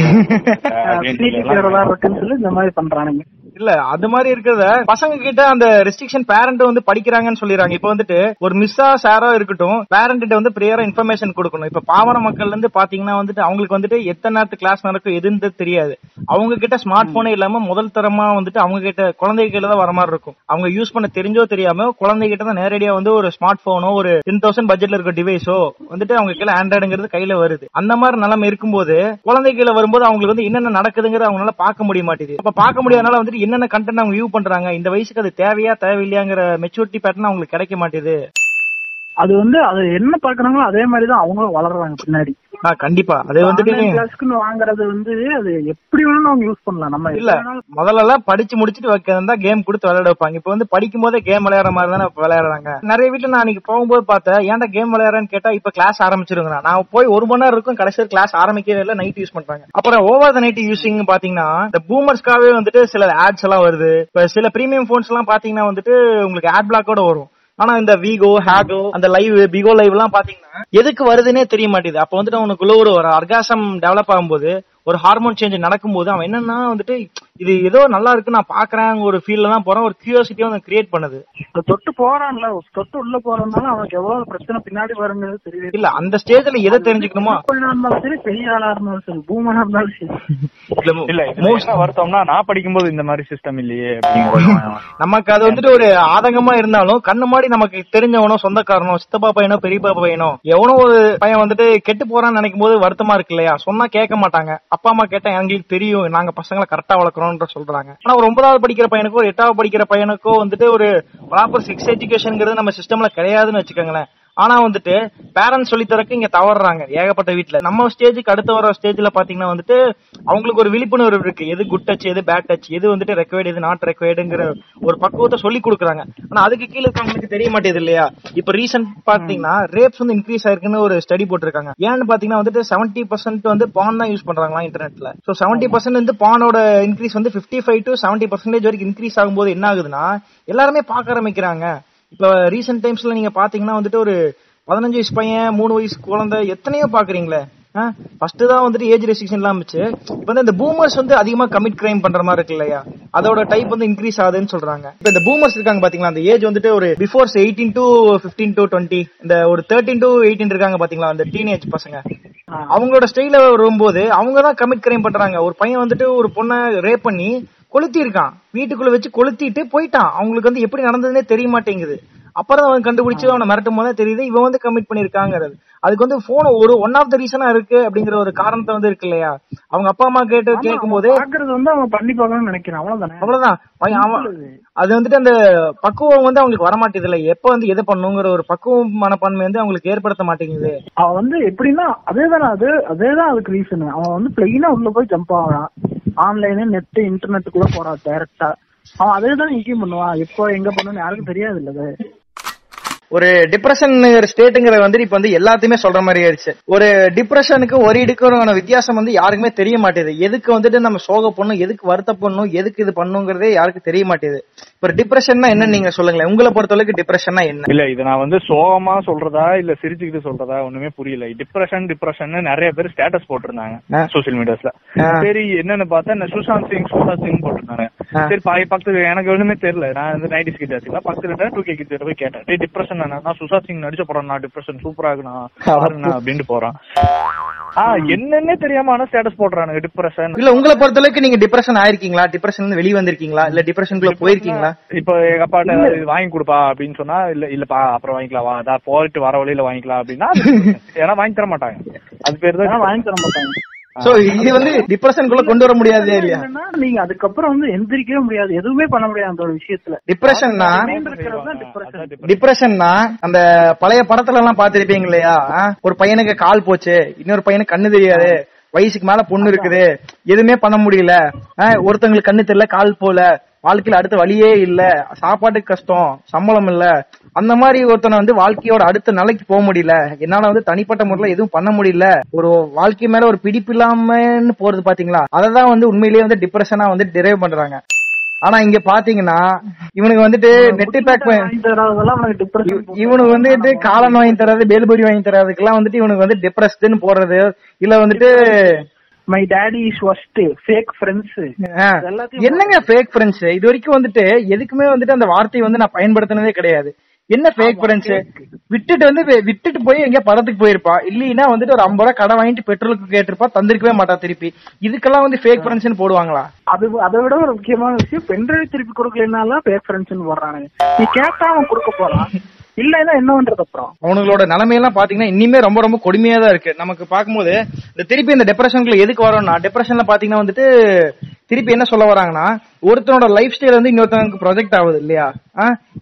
S3: எல்லாம்
S4: பேரதா இருக்குன்னு சொல்லி இந்த மாதிரி பண்றானுங்க.
S2: இல்ல அது மாதிரி இருக்கிறத பசங்க கிட்ட அந்த ரெஸ்ட்ரிக்ஷன் பேரண்ட் வந்து படிக்கிறாங்கன்னு சொல்லிடுறாங்க. இப்ப வந்துட்டு ஒரு மிஸ்ஸா சாரோ இருக்கட்டும் பேரண்ட் கிட்ட வந்து பிரியரா இன்ஃபர்மேஷன் கொடுக்கணும். இப்ப பாவன மக்கள்ல இருந்து பாத்தீங்கன்னா வந்துட்டு அவங்களுக்கு வந்துட்டு எத்தனை நேரத்து கிளாஸ் நடக்கும் எதுன்னு தெரியாது. அவங்க கிட்ட ஸ்மார்ட் போனே இல்லாம முதல் தரமா வந்துட்டு அவங்க கிட்ட குழந்தை கையில தான் வர மாதிரி இருக்கும். அவங்க யூஸ் பண்ண தெரிஞ்சோ தெரியாம குழந்தை கிட்ட தான் நேரடியா வந்து ஒரு ஸ்மார்ட் போனோ ஒரு டென் தௌசண்ட் பட்ஜெட்ல இருக்க டிவைஸோ வந்துட்டு அவங்க கையில ஆண்ட்ராய்டுங்கிறது கையில வருது. அந்த மாதிரி நிலைமை இருக்கும்போது குழந்தை கையில வரும்போது அவங்களுக்கு வந்து என்னென்ன நடக்குதுங்கிறத அவங்களால பார்க்க முடிய மாட்டேங்குது. அப்ப பார்க்க முடியாதனால வந்துட்டு என்னென்ன கண்டென்ட் அவங்க வியூ பண்றாங்க இந்த வயசுக்கு அது தேவையா தேவையில்லையாங்கிற மெச்சூரிட்டி பேட்டர்ன் அவங்களுக்கு கிடைக்க மாட்டேது.
S4: அது வந்து அது என்ன பாக்குறாங்களோ அதே மாதிரிதான் அவங்களும் வளர்றாங்க பின்னாடி.
S2: கண்டிப்பா. அது வந்துட்டு
S4: வாங்குறது வந்து அது எப்படி வேணாலும் அவங்க யூஸ் பண்ணலாம். நம்ம
S2: இல்ல. முதல்ல படிச்சு முடிச்சுட்டு வைக்கிறதா கேம் கொடுத்து விளையாட வைப்பாங்க. இப்ப வந்து படிக்கும் போதே கேம் விளையாடுற மாதிரி தானே விளையாடுறாங்க. நிறைய வீட்டுல நான் அன்னைக்கு போகும்போது பார்த்தேன் ஏன்டா கேம் விளையாடுறேன்னு கேட்டா இப்ப கிளாஸ் ஆரம்பிச்சிருங்க நான் போய் ஒரு மணி நேரம் இருக்கும் கடைசி கிளாஸ் ஆரம்பிக்கவே இல்லை நைட் யூஸ் பண்றாங்க. அப்புறம் ஓவர் த நைட் யூசிங் பாத்தீங்கன்னா இந்த பூமர்ஸ்க்காவே வந்துட்டு சில ஆட்ஸ் எல்லாம் வருது. இப்ப சில பிரீமியம் போன்ஸ் எல்லாம் பாத்தீங்கன்னா வந்துட்டு உங்களுக்கு ஆட் பிளாக்கோட வரும். ஆனா இந்த வீகோ ஹேகோ அந்த லைவ் பிகோ லைவ் எல்லாம் பாத்தீங்கன்னா எதுக்கு வருதுன்னே தெரிய மாட்டேது அப்ப வந்துட்டு உனக்குள்ள ஒரு ஒரு அர்காசம் டெவலப் ஆகும்போது ஒரு ஹார்மோன் சேஞ்ச் நடக்கும்போது அவன் என்னன்னா வந்துட்டு இது ஏதோ நல்லா இருக்கு நான் பாக்குறேன் ஒரு ஃபீல்ல தான் போறான் ஒரு கியூரியாசிட்டியை வந்து கிரியேட் பண்ணுது.
S4: தொட்டு போறான்ல தொட்டு உள்ள போறதுனால அவனுக்கு எவ்வளவு பிரச்சனை பின்னாடி வருங்கிறது தெரியவே
S2: இல்ல அந்த ஸ்டேஜ்ல எதை தெரிஞ்சுக்கணுமோ?
S4: இருந்தாலும் சரி பெரிய ஆளா இருந்தாலும் சரி பூமனா இருந்தாலும் சரி.
S3: இல்ல என்ன வருத்தம்னா நான் படிக்கும்போது இந்த மாதிரி சிஸ்டம் இல்லையே
S2: நமக்கு அது வந்துட்டு ஒரு ஆதங்கமா இருந்தாலும் கண்ணு மாடி நமக்கு தெரிஞ்சவனோ சொந்தக்காரனோ சித்தப்பா பையனோ பெரியப்பா பையனோ எவனோ ஒரு பையன் வந்துட்டு கெட்டு போறான்னு நினைக்கும் போது வருத்தமா இருக்கு இல்லையா? சொன்னா கேட்க மாட்டாங்க. அப்பா அம்மா கேட்டா எங்களுக்கு தெரியும் நாங்க பசங்களை கரெக்டா வளர்க்குறோம்ன்ற சொல்றாங்க. ஆனா ஒரு ஒன்பதாவது படிக்கிற பையனுக்கோ ஒரு எட்டாவது படிக்கிற பையனுக்கோ வந்துட்டு ஒரு ப்ராப்பர் செக்ஸ் எஜுகேஷன்ங்கிறது நம்ம சிஸ்டம்ல கிடையாதுன்னு வச்சுக்கோங்களேன். ஆனா வந்துட்டு பேரண்ட்ஸ் சொல்லி தரக்கு இங்க தவறுறாங்க. ஏகப்பட்ட வீட்டுல நம்ம ஸ்டேஜுக்கு அடுத்த வர ஸ்டேஜ்ல பாத்தீங்கன்னா வந்துட்டு அவங்களுக்கு ஒரு விழிப்புணர்வு இருக்கு. எது குட் டச் எது பேட் டச் எது வந்துட்டு ரெக்வயர்டு எது நாட் ரெக்வயர்டுங்கிற ஒரு பக்குவத்தை சொல்லி கொடுக்குறாங்க. ஆனா அதுக்கு கீழே இருக்கவங்களுக்கு தெரிய மாட்டேது இல்லையா? இப்ப ரீசெண்ட் பாத்தீங்கன்னா ரேப்ஸ் வந்து இன்க்ரீஸ் ஆயிருக்குன்னு ஒரு ஸ்டடி போட்டிருக்காங்க. ஏன்னு பாத்தீங்கன்னா வந்துட்டு செவன்டி பர்சன்ட் வந்து பான் தான் யூஸ் பண்றாங்களா இன்டர்நெட்ல சோ செவன்டி பர்சன்ட் வந்து பானோட இன்க்ரீஸ் வந்து fifty five to seventy percentage வரைக்கும் இன்க்ரீஸ் ஆகும்போது என்ன ஆகுதுன்னா எல்லாருமே பார்க்க ஆரம்பிக்கிறாங்க. இப்ப ரீசெண்ட் டைம்ஸ்ல நீங்க பாத்தீங்கன்னா வந்துட்டு ஒரு பதினஞ்சு வயசு பையன் மூணு வயசு குழந்தை எத்தனையோ பாக்குறீங்களே? ஃபர்ஸ்ட் தான் வந்துட்டு ஏஜ் ரெஸ்ட்ரிக்ஷன் இருந்துச்சு. இப்போ வந்து இந்த பூமர்ஸ் வந்து அதிகமா கமிட் கிரைம் பண்ற மாதிரி இருக்கு இல்லையா? அதோட டைப் வந்து இன்க்ரீஸ் ஆகுதுன்னு சொல்றாங்க. இப்போ இந்த பூமர்ஸ் இருக்காங்க பாத்தீங்களா? அந்த ஏஜ் வந்துட்டு ஒரு before eighteen to fifteen to twenty இந்த ஒரு தேர்ட்டின் டு எயிட்டீன் இருக்காங்க பாத்தீங்களா? அந்த டீனேஜ் பசங்க. அவங்களோட ஸ்டைல வரும்போது அவங்க தான் கமிட் கிரைம் பண்றாங்க. ஒரு பையன் வந்துட்டு ஒரு பொண்ணை ரேப் பண்ணி கொளுத்தி இருக்கான் வீட்டுக்குள்ள வச்சு கொளுத்திட்டு போயிட்டான். அவங்களுக்கு வந்து எப்படி நடந்ததுன்னே தெரிய மாட்டேங்குது. அப்புறம் அவன் கண்டுபிடிச்சு அவனை மிரட்டும் போது தெரியுது இவன் வந்து கமிட் பண்ணிருக்காங்கிறது அதுக்கு வந்து போன் ஒரு ஒன் ஆஃப் த ரீசனா இருக்கு அப்படிங்கிற ஒரு காரணத்தை வந்து இருக்கு இல்லையா? அவங்க அப்பா அம்மா கேட்டு கேட்கும் போது
S4: வந்து அவன் பண்ணி பார்க்கணும்னு நினைக்கிறான். அவ்வளவுதானே?
S2: அவ்வளவுதான். அவன் அது வந்துட்டு அந்த பக்குவம் வந்து அவங்களுக்கு வர மாட்டேது இல்ல எப்ப வந்து எதை பண்ணுங்கிற ஒரு பக்குவம் மனப்பான்மை வந்து அவங்களுக்கு ஏற்படுத்த மாட்டேங்குது.
S4: அவன் வந்து எப்படின்னா அதேதானே அது? அதேதான் அதுக்கு ரீசன் அவன் வந்து பிளைனா உள்ள போய் ஜம்ப் ஆகுறான். ஆன்லைனு நெட் இன்டர்நெட் கூட போறான் டைரக்டா அவன் அதே தான் எங்கேயும் பண்ணுவான். எப்போ எங்க பண்ணுன்னு யாருக்கும் தெரியாது இல்ல
S2: ஒரு டிப்ரெஷன் ஸ்டேட்டுங்கிறது வந்து இப்ப வந்து எல்லாத்தையுமே சொல்ற மாதிரி ஆயிடுச்சு. ஒரு டிப்ரெஷனுக்கு ஒரு இடுக்கான வித்தியாசம் வந்து யாருக்குமே தெரிய மாட்டேது. எதுக்கு வந்துட்டு நம்ம சோக பண்ணும் எதுக்கு வருத்தப்படணும் எதுக்கு இது பண்ணுங்கிறதே யாருக்கும் தெரிய மாட்டேது. இப்ப டிப்ரெஷன்னா என்ன நீங்க சொல்லுங்களேன்? உங்களை பொறுத்தளவுக்கு டிப்ரெஷன்னா என்ன?
S3: இல்ல இது நான் வந்து சோகமா சொல்றதா இல்ல சிரிச்சுக்கிட்டு சொல்றதா ஒண்ணுமே புரியல. டிப்ரெஷன் டிப்ரெஷன் நிறைய பேர் ஸ்டேட்டஸ் போட்டிருந்தாங்க சோசியல் மீடியாஸ்ல சரி என்னன்னு பார்த்தா இந்த சுஷாந்த் சிங் சுஷாந்த் சிங் போட்டிருந்தாங்க. சரி பாய் பக்கத்துல எனக்கு ஒண்ணுமே தெரியல. நான் வந்து நைன்டிஸ் கிட்ட பக்கத்துல டூ கே கிட்ட போய் கேட்டேன். டேய் டிப்ரெஷன் என்ன சுஷாந்த் சிங் நடிச்ச படம் நான் டிப்ரெஷன் சூப்பரா இருக்குண்ணா அப்படின்ட்டு போறான். ஆஹ் என்னன்னே தெரியாம ஆனா ஸ்டேட்டஸ் போடுறானுங்க டிப்ரெஷன்
S2: இல்ல உங்களை பொறுத்தளவுக்கு நீங்க டிப்ரெஷன் ஆயிருக்கீங்களா? டிப்ரெஷன் வெளிய வந்திருக்கீங்களா? இல்ல டிப்ரெஷனுக்குள்ள போயிருக்கீங்களா?
S3: இப்போ எங்க அப்பாட்ட வாங்கி கொடுப்பா அப்படின்னு சொன்னா இல்ல இல்லப்பா அப்புறம் வாங்கிக்கலாம் வா போயிட்டு வர வழியில வாங்கிக்கலாம் அப்படின்னா ஏன்னா வாங்கி தர மாட்டாங்க. அது பேர் தான்
S4: வாங்கி தர மாட்டாங்க.
S2: சோ இது வந்து டிப்ரெஷனுக்குள்ள கொண்டு வர முடியாது இல்லையா?
S4: நீங்க அதுக்கப்புறம் வந்து எந்திரிக்கவே முடியாது. எதுவுமே பண்ண முடியாது அந்த விஷயத்துல.
S2: டிப்ரெஷன்னா டிப்ரெஷன்னா அந்த பழைய படத்துல எல்லாம் பாத்திருப்பீங்க இல்லையா? ஒரு பையனுக்கு கால் போச்சு. இன்னொரு பையனுக்கு கண்ணு தெரியாது. வயசுக்கு மேல பொண்ணு இருக்குது. எதுவுமே பண்ண முடியல. ஒருத்தங்களுக்கு கண்ணு தெரியல கால் போல. வாழ்க்கையில அடுத்த வழியே இல்ல. சாப்பாட்டுக்கு கஷ்டம் சம்பளம் இல்ல. அந்த மாதிரி ஒருத்தனை வந்து வாழ்க்கையோட அடுத்த நிலைக்கு போக முடியல. என்னால வந்து தனிப்பட்ட முறையில எதுவும் பண்ண முடியல. ஒரு வாழ்க்கை மேல ஒரு பிடிப்பு இல்லாமன்னு போறது பாத்தீங்களா? அததான் வந்து உண்மையிலேயே வந்து டிப்ரெஷனா வந்து டிரைவ் பண்றாங்க. ஆனா இங்க பாத்தீங்கன்னா இவனுக்கு வந்துட்டு நெட் பேக் இவனுக்கு வந்துட்டு காலன் வாங்கி தராது பேல்புரி வாங்கி தராதுக்கெல்லாம் வந்துட்டு இவனுக்கு வந்து டிப்ரெஸ்டுன்னு போடுறது இல்ல வந்துட்டு
S4: my daddy is worst fake friends
S2: என்னங்க ஃபேக் ஃப்ரெண்ட்ஸ் இது வரைக்கும் வந்துட்டு எதுக்குமே வந்துட்டு அந்த வார்த்தையை வந்து நான் பயன்படுத்தினதே கிடையாது. என்ன ஃபேக் ஃப்ரெண்ட்ஸ் விட்டுட்டு வந்து விட்டுட்டு போய் எங்க படத்துக்கு போயிருப்பா. இல்லைன்னா வந்துட்டு ஒரு ஐம்பது ரூபா கடை வாங்கிட்டு பெட்ரோலுக்கு கேட்டிருப்பா தந்திருக்கவே மாட்டா திருப்பி. இதுக்கெல்லாம் வந்து ஃபேக் ஃப்ரெண்ட்ஸ்னு போடுவாங்களா?
S4: அது அதை விட ஒரு முக்கியமான விஷயம் பென்ட்ரைவ் திருப்பி கொடுக்கலனால ஃபேக் ஃப்ரெண்ட்ஸ் போடுறானுங்க. நீ கேட்டா அவன் கொடுக்க போறான். இல்லைன்னா என்ன பண்றது அப்புறம்?
S2: அவனுங்களோட நிலைமையெல்லாம் பாத்தீங்கன்னா இன்னுமே ரொம்ப ரொம்ப கொடுமையா தான் இருக்கு. நமக்கு பார்க்கும்போது இந்த திருப்பி இந்த டிப்ரெஷனுக்குள்ள எதுக்கு வரோம்னா டிப்ரெஷன்ல பாத்தீங்கன்னா வந்துட்டு திருப்பி என்ன சொல்ல வராங்கன்னா ஒருத்தனோட லைஃப் ஸ்டைல் வந்து இன்னொருத்தனுக்கு ப்ரொஜெக்ட் ஆகுது இல்லையா?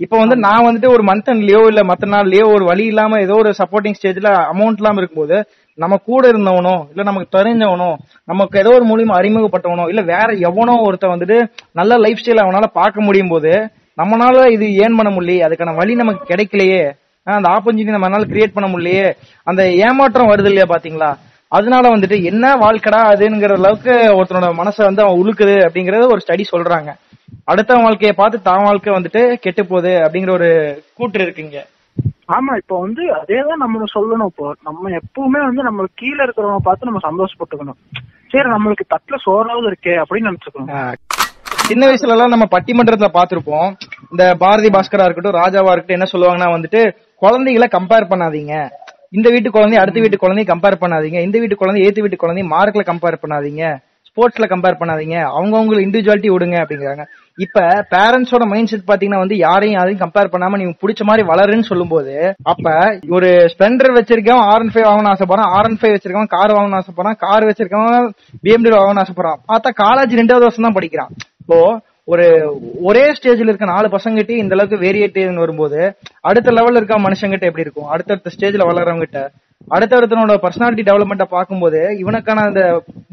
S2: இப்ப வந்து நான் வந்துட்டு ஒரு மந்த்லயோ இல்ல மத்த நாள்லயோ ஒரு வழி இல்லாம ஏதோ ஒரு சப்போர்ட்டிங் ஸ்டேஜ்ல அமௌண்ட் இல்லாம இருக்கும்போது நம்ம கூட இருந்தவனோ இல்ல நமக்கு தெரிஞ்சவனோ நமக்கு ஏதோ ஒரு மூலியமா அறிமுகப்பட்டவனோ இல்ல வேற எவனோ ஒருத்தன் வந்துட்டு நல்ல லைஃப் ஸ்டைல் அவனால பார்க்க முடியும் போது நம்மனால இது ஏன் பண்ண முடியல அதுக்கான வழி நமக்கு கிடைக்கலையே. அந்த ஆப்பர்ச்சுனிட்டி நம்மளால கிரியேட் பண்ண முடியலையே. அந்த ஏமாற்றம் வருது இல்லையா பாத்தீங்களா? அதனால வந்துட்டு என்ன வாழ்க்கடா அதுங்கிற அளவுக்கு ஒருத்தனோட மனசை வந்து அவன் உழுக்குது அப்படிங்கறத ஒரு ஸ்டடி சொல்றாங்க. அடுத்த வாழ்க்கையை பார்த்து தான் வாழ்க்கை வந்துட்டு கெட்டு போகுது அப்படிங்கிற ஒரு கூற்று இருக்குங்க
S4: ஆமா இப்போ வந்து அதேதான் நம்ம சொல்லணும் இப்போ. நம்ம எப்பவுமே வந்து நம்ம கீழே இருக்கிறவங்க பார்த்து நம்ம சந்தோஷப்பட்டுக்கணும். சரி நம்மளுக்கு தட்டுல சோறாவது இருக்கே அப்படின்னு நினைச்சுக்கணும்.
S2: சின்ன வயசுல எல்லாம் நம்ம பட்டிமன்றத்துல பாத்திருப்போம் இந்த பாரதி பாஸ்கரா இருக்கட்டும் ராஜாவா இருக்கட்டும் என்ன சொல்லுவாங்கன்னா வந்துட்டு குழந்தைகளை கம்பேர் பண்ணாதீங்க. இந்த வீட்டு குழந்தை அடுத்த வீட்டு குழந்தைய கம்பேர் பண்ணாதீங்க. இந்த வீட்டு குழந்தை ஏத்து வீட்டு குழந்தை மார்க்ல கம்பேர் பண்ணாதீங்க. ஸ்போர்ட்ஸ்ல கம்பேர் பண்ணாதீங்க. அவங்கவுங்களுக்கு இண்டிவிஜுவாலிட்டி விடுங்க அப்படிங்கிறாங்க. இப்ப பேரண்ட்ஸோட மைண்ட் செட் பாத்தீங்கன்னா வந்து யாரையும் யாரையும் கம்பேர் பண்ணாம நீங்க பிடிச்ச மாதிரி வளருன்னு சொல்லும்போது அப்ப ஒரு ஸ்பெண்டர் வச்சிருக்கவன் ஆர் ஒன் ஃபைவ் வாங்கணும் ஆசைப்படுறான் ஆர் ஒன் ஃபைவ் வச்சிருக்கவன் கார் வாங்கணும்னு ஆசைப்படுறான் கார் வச்சிருக்கவன் பிஎம்டபிள்யூ வாங்கணும்னு ஆசைப்படுறான். பார்த்தா காலேஜ் ரெண்டாவது வருஷம் தான் படிக்கிறான். இப்போ ஒரு ஒரே ஸ்டேஜ்ல இருக்க நாலு பசங்கிட்ட இந்த அளவுக்கு வேரியேட்டிவ் வரும்போது அடுத்த லெவல்ல இருக்க மனுஷங்கிட்ட எப்படி இருக்கும்? அடுத்தடுத்த ஸ்டேஜ்ல வளர்றவங்க கிட்ட அடுத்தடுத்தனோட பர்சனாலிட்டி டெவலப்மெண்ட்டை பார்க்கும்போது இவனுக்கான அந்த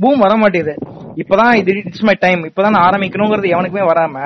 S2: பூம் வர மாட்டேங்குது இப்பதான் இது இட்ஸ் மை டைம் இப்பதான் நான் ஆரம்பிக்கணுங்கிறது எவனுக்குமே வராம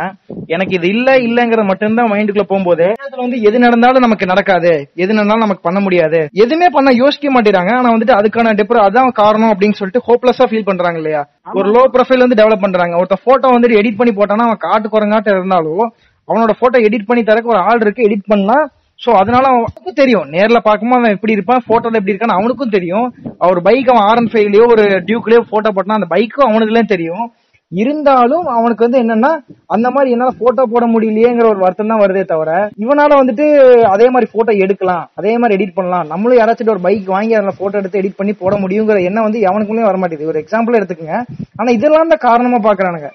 S2: எனக்கு இது இல்ல இல்லங்கிறது மட்டும்தான் மைண்டுக்குள்ள போகும்போது இதுல வந்து எது நடந்தாலும் நமக்கு நடக்காது. எது நடந்தாலும் நமக்கு பண்ண முடியாது. எதுவுமே பண்ண யோசிக்க மாட்டேறாங்க. ஆனா வந்துட்டு அதுக்கான டிப்ர அதான் காரணம் அப்படின்னு சொல்லிட்டு ஹோப்லெஸ்ஸா ஃபீல் பண்றாங்க இல்லையா? ஒரு லோ ப்ரொஃபைல் வந்து டெவலப் பண்றாங்க. ஒருத்த போட்டோ வந்து எடிட் பண்ணி போட்டானா அவன் காட்டு குரங்காட்ட இருந்தாலும் அவனோட போட்டோ எடிட் பண்ணி தரக்கு ஒரு ஆள் இருக்கு. எடிட் பண்ணா சோ அதனால அவனுக்கும் தெரியும். நேர்ல பார்க்கும்போது அவன் எப்படி இருப்பான் போட்டோல எப்படி இருக்கான்னு அவனுக்கும் தெரியும். அவர் பைக் அவன் ஆர் ஃபைவ்லயோ ஒரு டியூக்லயோ போட்டோ போட்டா அந்த பைக்கும் அவனுக்குலாம் தெரியும். இருந்தாலும் அவனுக்கு வந்து என்னன்னா அந்த மாதிரி என்னால போட்டோ போட முடியலையேங்கிற ஒரு வருத்தம் தான் வருதே தவிர இவனால வந்துட்டு அதே மாதிரி போட்டோ எடுக்கலாம் அதே மாதிரி எடிட் பண்ணலாம். நம்மளும் யாராச்சும் ஒரு பைக் வாங்கி அதில் போட்டோ எடுத்து எடிட் பண்ணி போட முடியுங்கிற எண்ணம் வந்து எவனுக்குள்ளேயும் வர மாட்டேங்குது ஒரு எக்ஸாம்பிள் எடுத்துக்கோங்க. ஆனா இதெல்லாம் தான் காரணமா பாக்குறானுங்க.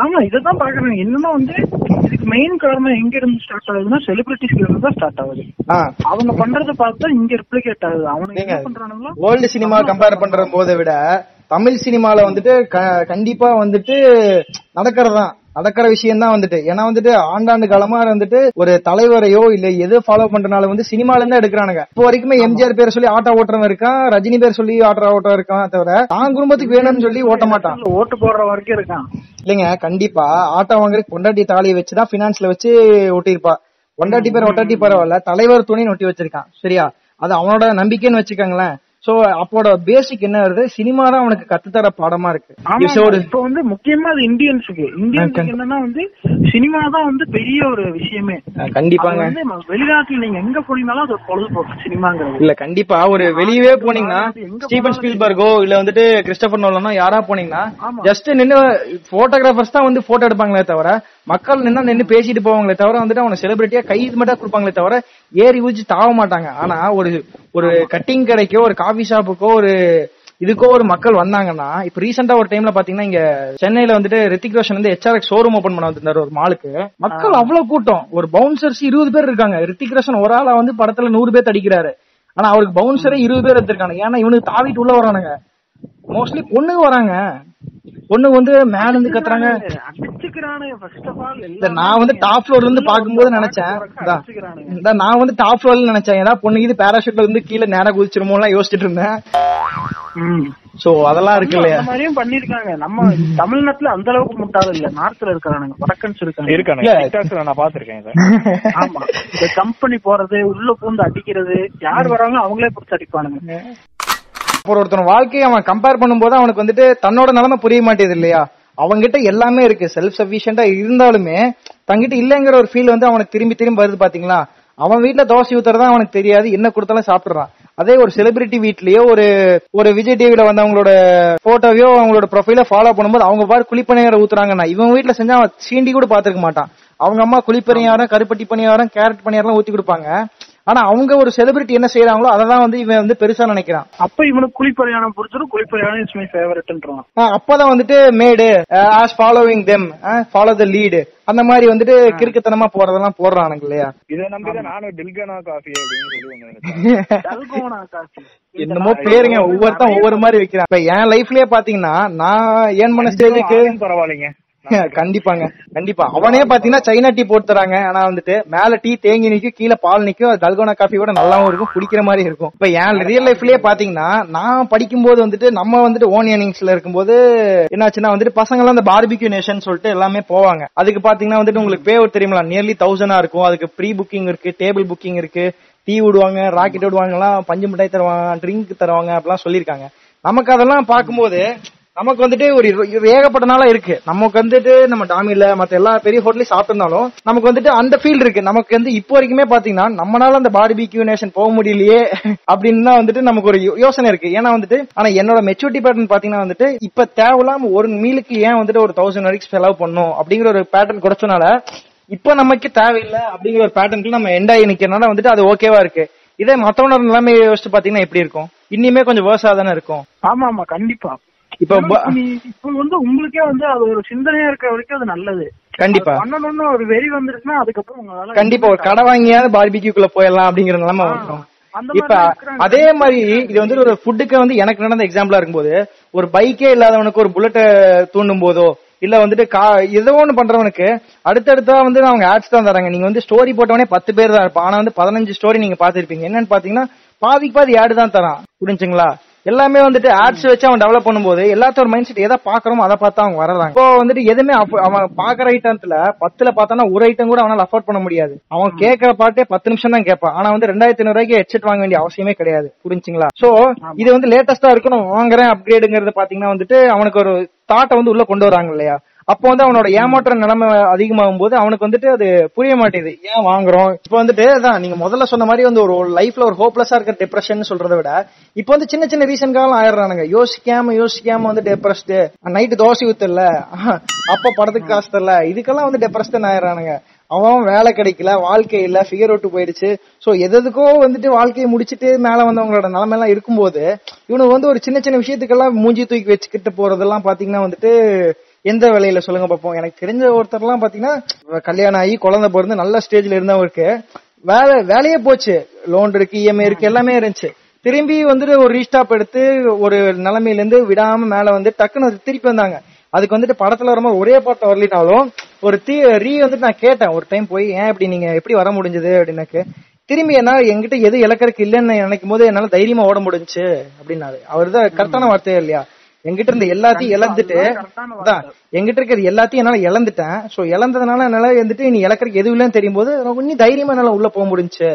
S4: ஆமா இதான் பாக்குறேன் என்னன்னா வந்து இதுக்கு மெயின் காரணம் எங்க இருந்து ஸ்டார்ட் ஆகுதுன்னா செலிபிரிட்டிஸ்ல இருந்து தான் ஸ்டார்ட் ஆகுது. அவங்க பண்றத பார்த்தா இங்க ரிப்ளிகேட் ஆகுது. பண்றானுங்களோ?
S2: வேர்ல்டு சினிமா கம்பேர் பண்ற போதை விட தமிழ் சினிமால வந்துட்டு கண்டிப்பா வந்துட்டு நடக்கிறதுதான். நடக்கிற விஷயம் தான் வந்துட்டு. ஏன்னா வந்துட்டு ஆண்டாண்டு காலமா வந்துட்டு ஒரு தலைவரையோ இல்ல எது ஃபாலோ பண்றனால வந்து சினிமால இருந்து எடுக்கிறானுங்க. இப்போ வரைக்குமே எம்ஜிஆர் பேர் சொல்லி ஆட்டோ ஓட்டுறவன் இருக்கான் ரஜினி பேர் சொல்லி ஆட்டோ ஓட்டுறவன் இருக்கான் தவிர தான் குடும்பத்துக்கு வேணும்னு சொல்லி ஓட்ட மாட்டான்.
S4: ஓட்டு போடுற வரைக்கும் இருக்கான்.
S2: இல்லைங்க கண்டிப்பா. ஆட்டோ வாங்குறதுக்கு பொண்டாட்டி தாலியை வச்சுதான் பினான்ஸ்ல வச்சு ஒட்டியிருப்பா பொண்டாட்டி பேர் ஒட்டாட்டி பரவாயில்ல தலைவர் துணின்னு ஒட்டி வச்சிருக்கான். சரியா? அது அவனோட நம்பிக்கைன்னு வச்சுக்கோங்களேன். சோ அப்போட பேசிக் என்ன வருது? சினிமா தான் அவனுக்கு கத்துத்தர பாடமா இருக்கு.
S4: இப்ப வந்து முக்கியமா அது இந்தியன்ஸுக்கு இந்தியன்ஸுக்கு என்னன்னா வந்து சினிமா தான் வந்து பெரிய ஒரு விஷயமே.
S2: கண்டிப்பாங்க.
S4: வெளிநாட்டுல நீங்க எங்க போனீங்கனாலும் அது பொழுதுபோக்கு சினிமாங்கிறது.
S2: இல்ல கண்டிப்பா. ஒரு வெளியவே போனீங்கன்னா ஸ்டீபன் ஸ்பீல்பர்கோ இல்ல வந்துட்டு கிறிஸ்டபர் நோலனோ யாரா போனீங்கன்னா ஜஸ்ட் நின்னு போட்டோகிராஃபர்ஸ் தான் வந்து போட்டோ எடுப்பாங்களே தவிர மக்கள் நின்னா நின்னு பேசிட்டு போவாங்களே தவிர வந்துட்டு அவனை செலிபிரிட்டியா கை மட்டும் கொடுப்பாங்களே தவிர ஏறி ஊச்சி தாவ மாட்டாங்க. ஆனா ஒரு ஒரு கட்டிங் கடைக்கோ ஒரு காபி ஷாப்புக்கோ ஒரு இதுக்கோ ஒரு மக்கள் வந்தாங்கன்னா இப்ப ரீசெண்டா ஒரு டைம்ல பாத்தீங்கன்னா இங்க சென்னையில வந்துட்டு ரித்திக் ரோஷன் வந்து ஹெச்ஆர்எக்ஸ் ஷோரூம் ஓபன் பண்ண வந்திருந்தாரு ஒரு மாலுக்கு மக்கள் அவ்வளவு கூட்டம். ஒரு பவுன்சர்ஸ் இருபது பேர் இருக்காங்க. ரித்திக் ரோஷன் ஒரு ஆளா வந்து படத்துல நூறு பேர் அடிக்கிறாரு ஆனா அவருக்கு பவுன்சரே இருபது பேர் எடுத்திருக்காங்க. ஏன்னா இவனுக்கு தாவிட்டு உள்ள வரானுங்க. மோஸ்ட்லி பொண்ணுங்க வராங்க. பொண்ணுங்க வந்து மேல இருந்து கத்துறாங்க.
S4: அடிச்சுக்கிறானுங்க ஃபர்ஸ்ட் ஆஃப் ஆல்
S2: இந்த நான் வந்து டாப் ஃப்ளோர்ல இருந்து பாக்கும்போது நினைச்சேன். நான் வந்து டாப் ஃப்ளோர்ல நினைச்சேன். ஏதாவது பொண்ணு இது பேராஷூட்ல இருந்து கீழே நேரா குதிச்சிருமோ எல்லாம் யோசிச்சுட்டு இருந்தேன். சோ அதெல்லாம் இருக்கு இல்லையா?
S4: அந்த மாதிரியும் பண்ணிருக்காங்க நம்ம தமிழ்நாட்டுல அந்த அளவுக்கு முட்டாள் இல்ல. நார்த்ல இருக்கிறானுங்க. வடக்கன்ஸ் இருக்காங்க
S3: இருக்கானு
S2: இல்ல.
S3: டிக்டாக்ஸ்ல நான் பாத்திருக்கேன்
S4: ஆமா. இந்த கம்பெனி போறது உள்ள பூந்து அடிக்கிறது யார் வராங்களோ அவங்களே பிடிச்சி அடிப்பானுங்க.
S2: அப்புறம் ஒருத்தன் வாழ்க்கையை அவன் கம்பேர் பண்ணும்போது அவனுக்கு வந்துட்டு தன்னோட நிலைமை புரிய மாட்டேது இல்லையா? அவன்கிட்ட எல்லாமே இருக்கு. செல்ஃப் சஃபிஷியண்டா இருந்தாலுமே தங்கிட்ட இல்லைங்கிற ஒரு ஃபீல் வந்து அவனுக்கு திரும்பி திரும்பி வருது பாத்தீங்களா? அவன் வீட்டுல தோசை ஊத்துறதா அவனுக்கு தெரியாது. என்ன கொடுத்தாலும் சாப்பிடுறான். அதே ஒரு செலிபிரிட்டி வீட்லயோ ஒரு ஒரு விஜய் டிவில வந்து அவங்களோட போட்டோவையோ அவங்களோட ப்ரொஃபைல ஃபாலோ பண்ணும்போது அவங்க பாரு குழிப்பணியாரம் ஊத்துறாங்கன்னா இவன் வீட்டுல செஞ்சா அவன் சீண்டி கூட பாத்துருக்க மாட்டான். அவங்க அம்மா குளிப்பணியாரம் கருப்பட்டி பணியாரம் கேரட் பணியாரம் ஊத்தி கொடுப்பாங்க. ஆனா அவங்க ஒரு செலிபிரிட்டி என்ன செய்யறாங்களோ அதை தான் வந்து இவன் வந்து பெருசா நினைக்கிறான்.
S4: அப்ப இவனுக்கு குளிப்பறையானம் பிடிச்சிரும் குளிப்பறையானம் இஸ் மை ஃபேவரட்ன்றான்
S2: அப்பதான் வந்துட்டு made us following them follow the lead அந்த மாதிரி வந்துட்டு கிறுக்குத்தனமா போறதெல்லாம் போடுறானுங்க இல்லையா?
S3: இதை நம்பிதான் நானும் டில்கனா காஃபி அப்படின்னு
S2: என்னமோ பேருங்க ஒவ்வொருத்தன் ஒவ்வொரு மாதிரி வைக்கிறான். இப்ப என் லைஃப்லயே பாத்தீங்கன்னா நான் ஏன் பண்ண ஸ்டேஜுக்கு
S3: பரவாயில்லைங்க.
S2: கண்டிப்பாங்க கண்டிப்பா. அவனே பாத்தீங்கன்னா சைனா டீ போட்டு தராங்க. ஆனா வந்துட்டு மேல டீ தேங்கி நிக்கும் கீழே பால் நிக்கும் அது டல்கோனா காஃபி கூட நல்லாவும் இருக்கும் குடிக்கிற மாதிரி இருக்கும். இப்ப என் ரியல் லைஃப்லயே பாத்தீங்கன்னா நான் படிக்கும்போது வந்துட்டு நம்ம வந்துட்டு ஓன் ஏர்னிங்ஸ்ல இருக்கும்போது என்னாச்சுன்னா வந்துட்டு பசங்க எல்லாம் அந்த பார்பிக்யூ நேஷன் சொல்லிட்டு எல்லாமே போவாங்க. அதுக்கு பாத்தீங்கன்னா வந்துட்டு உங்களுக்கு பே தெரியுமா நியர்லி தௌசண்டா இருக்கும். அதுக்கு ப்ரீ புக்கிங் இருக்கு டேபிள் புக்கிங் இருக்கு டீ விடுவாங்க ராக்கெட் விடுவாங்க எல்லாம் பஞ்சு மிட்டாய் தருவாங்க ட்ரிங்க் தருவாங்க அப்படிலாம் சொல்லியிருக்காங்க. நமக்கு அதெல்லாம் பார்க்கும்போது நமக்கு வந்துட்டு ஒரு ஏகப்பட்ட நாளா இருக்கு. நமக்கு வந்துட்டு நம்ம டாமில மத்த எல்லா பெரிய ஹோட்டலையும் சாப்பிட்டிருந்தாலும் நமக்கு வந்துட்டு அந்த ஃபீல் இருக்கு. நமக்கு வந்து இப்போ வரைக்குமே பாத்தீங்கன்னா நம்மளால அந்த பார்பிக்யூ நேஷன் போக முடியலையே அப்படின்னு தான் வந்துட்டு நமக்கு ஒரு யோ- யோசனை இருக்கு. ஏன்னா வந்துட்டு ஆனா என்னோட மெச்சூரிட்டி பேட்டர்ன் பாத்தீங்கன்னா வந்துட்டு இப்ப தேவையில்லாம ஒரு மீலுக்கு ஏன் வந்துட்டு ஒரு தௌசண்ட் வரைக்கும் செலவு பண்ணும் அப்படிங்கிற ஒரு பேட்டர்ன் கொடுத்தனால இப்ப நமக்கு தேவையில்லை அப்படிங்கிற ஒரு பேட்டர்னுக்கு நம்ம எண்ட் ஆகி நிக்கிறனால வந்துட்டு அது ஓகேவா இருக்கு. இதே மத்தவனோட நிலைமை யோசிச்சு பாத்தீங்கன்னா எப்படி இருக்கும்? இன்னுமே கொஞ்சம் வேர்ஸா தானே இருக்கும்.
S4: ஆமா ஆமா கண்டிப்பா.
S2: இப்ப
S4: இப்ப வந்து உங்களுக்கே வந்து அது ஒரு சிந்தனையா இருக்கிற வரைக்கும் அது நல்லது.
S2: கண்டிப்பா.
S4: பண்ணணும்னு ஒரு வெறி வந்துருச்சுன்னா அதுக்கப்புறம்
S2: கண்டிப்பா ஒரு கடை வாங்கியாவது பார்பிக்யூக்குள்ள போயிடலாம் அப்படிங்கிற நிலைமை
S4: அந்த
S2: இப்ப. அதே மாதிரி இது வந்து ஒரு ஃபுட்டுக்கு வந்து எனக்கு நடந்த எக்ஸாம்பிளா இருக்கும்போது ஒரு பைக்கே இல்லாதவனுக்கு ஒரு புல்லட்டை தூண்டும் போதோ இல்ல வந்துட்டு கா ஏதோ ஒண்ணு பண்றவனுக்கு அடுத்தடுத்தா வந்து அவங்க ஆட்ஸ் தான் தராங்க நீங்க வந்து ஸ்டோரி போட்டவனே பத்து பேர் தான் இருப்பான். ஆனா வந்து பதினஞ்சு ஸ்டோரி நீங்க பாத்திருப்பீங்க என்னன்னு பாத்தீங்கன்னா பாதிக்கு பாதி ஆடு தான் தரான். புரிஞ்சுங்களா? எல்லாமே வந்துட்டு ஆட்ஸ் வச்சு அவன் டெவலப் பண்ணும்போது எல்லாத்தோட மைண்ட் செட் எதை பாக்குறோமோ அதை பார்த்து அவங்க வர்றாங்க. இப்போ வந்துட்டு எதுவுமே அவன் பாக்குற ஐட்டத்துல பத்துல பார்த்தானா ஒரு ஐட்டம் கூட அவனால அஃபோர்ட் பண்ண முடியாது. அவன் கேட்கற பாட்டே பத்து நிமிஷம் தான் கேட்பான். ஆனா வந்து ரெண்டாயிரத்தி ஐநூறு ரூபாய்க்கு ஹெட்செட் வாங்க வேண்டிய அவசியமே கிடையாது. புரிஞ்சுங்களா? சோ இது வந்து லேட்டஸ்டா இருக்கு நான் வாங்குறேன் அப்கிரேடுங்கிறது பாத்தீங்கன்னா வந்துட்டு அவனுக்கு ஒரு தாட்டை வந்து உள்ள கொண்டு வராங்க இல்லையா? அப்போ வந்து அவனோட ஏமாற்ற நிலைமை அதிகமாகும் போது அவனுக்கு வந்துட்டு அது புரிய மாட்டேங்குது. ஏன் வாங்குறோம்? இப்போ வந்துட்டு அதான் நீங்க முதல்ல சொன்ன மாதிரி வந்து ஒரு லைஃப்ல ஒரு ஹோப்லெஸ்ஸா இருக்க டிப்ரெஷன் சொல்றதை விட இப்போ வந்து சின்ன சின்ன ரீசன்காலம் ஆயிடுறானுங்க. யோசிக்காம யோசிக்காம வந்து டெப்ரெஸ்டு நைட்டு தோசை ஊத்தல. அப்ப படத்துக்கு காசு தரல. இதுக்கெல்லாம் வந்து டெப்ரெஸ்டன் ஆயிடுறானுங்க. அவன் வேலை கிடைக்கல வாழ்க்கை இல்ல ஃபிகர் விட்டு போயிடுச்சு. சோ எதுக்கோ வந்துட்டு வாழ்க்கையை முடிச்சிட்டு மேல வந்தவங்களோட நிலைமை எல்லாம் இருக்கும்போது இவனுக்கு வந்து ஒரு சின்ன சின்ன விஷயத்துக்கெல்லாம் மூஞ்சி தூக்கி வச்சுக்கிட்டு போறதெல்லாம் பாத்தீங்கன்னா வந்துட்டு எந்த வேலையில சொல்லுங்க பாப்போம். எனக்கு தெரிஞ்ச ஒருத்தர்லாம் பாத்தீங்கன்னா கல்யாணம் ஆகி குழந்தை பிறந்து நல்ல ஸ்டேஜ்ல இருந்தவருக்கு வேலை வேலையே போச்சு. லோன் இருக்கு இஎம்ஐ இருக்கு எல்லாமே இருந்துச்சு. திரும்பி வந்துட்டு ஒரு ரீஸ்டாப் எடுத்து ஒரு நிலைமையில இருந்து விடாம மேல வந்து டக்குன்னு திருப்பி வந்தாங்க. அதுக்கு வந்துட்டு படத்துல வரும்போது ஒரே பாட்டு வரலினாலும் ஒரு தீ ரீ வந்துட்டு நான் கேட்டேன். ஒரு டைம் போய் ஏன் இப்படி நீங்க எப்படி வர முடிஞ்சது? அப்படின்னாக்கு திரும்பி என்ன என்கிட்ட எது இலக்கறக்கு இல்லைன்னு நினைக்கும் போது என்னால தைரியமா ஓட முடிஞ்சுச்சு. அப்படின்னாரு. அவர் தான் கரெக்டான வார்த்தையே இல்லையா? என்கிட்ட இருந்த எல்லாத்தையும் இழந்துட்டு அதான் என்கிட்ட இருக்கிறது எல்லாத்தையும் என்னால இழந்துட்டேன். சோ இழந்ததுனால என்னால வந்துட்டு நீ இழக்கறதுக்கு எதுவும் இல்லைன்னு தெரியும் போது இன்னும் தைரியமா என்னால உள்ள போக முடிஞ்சுச்சு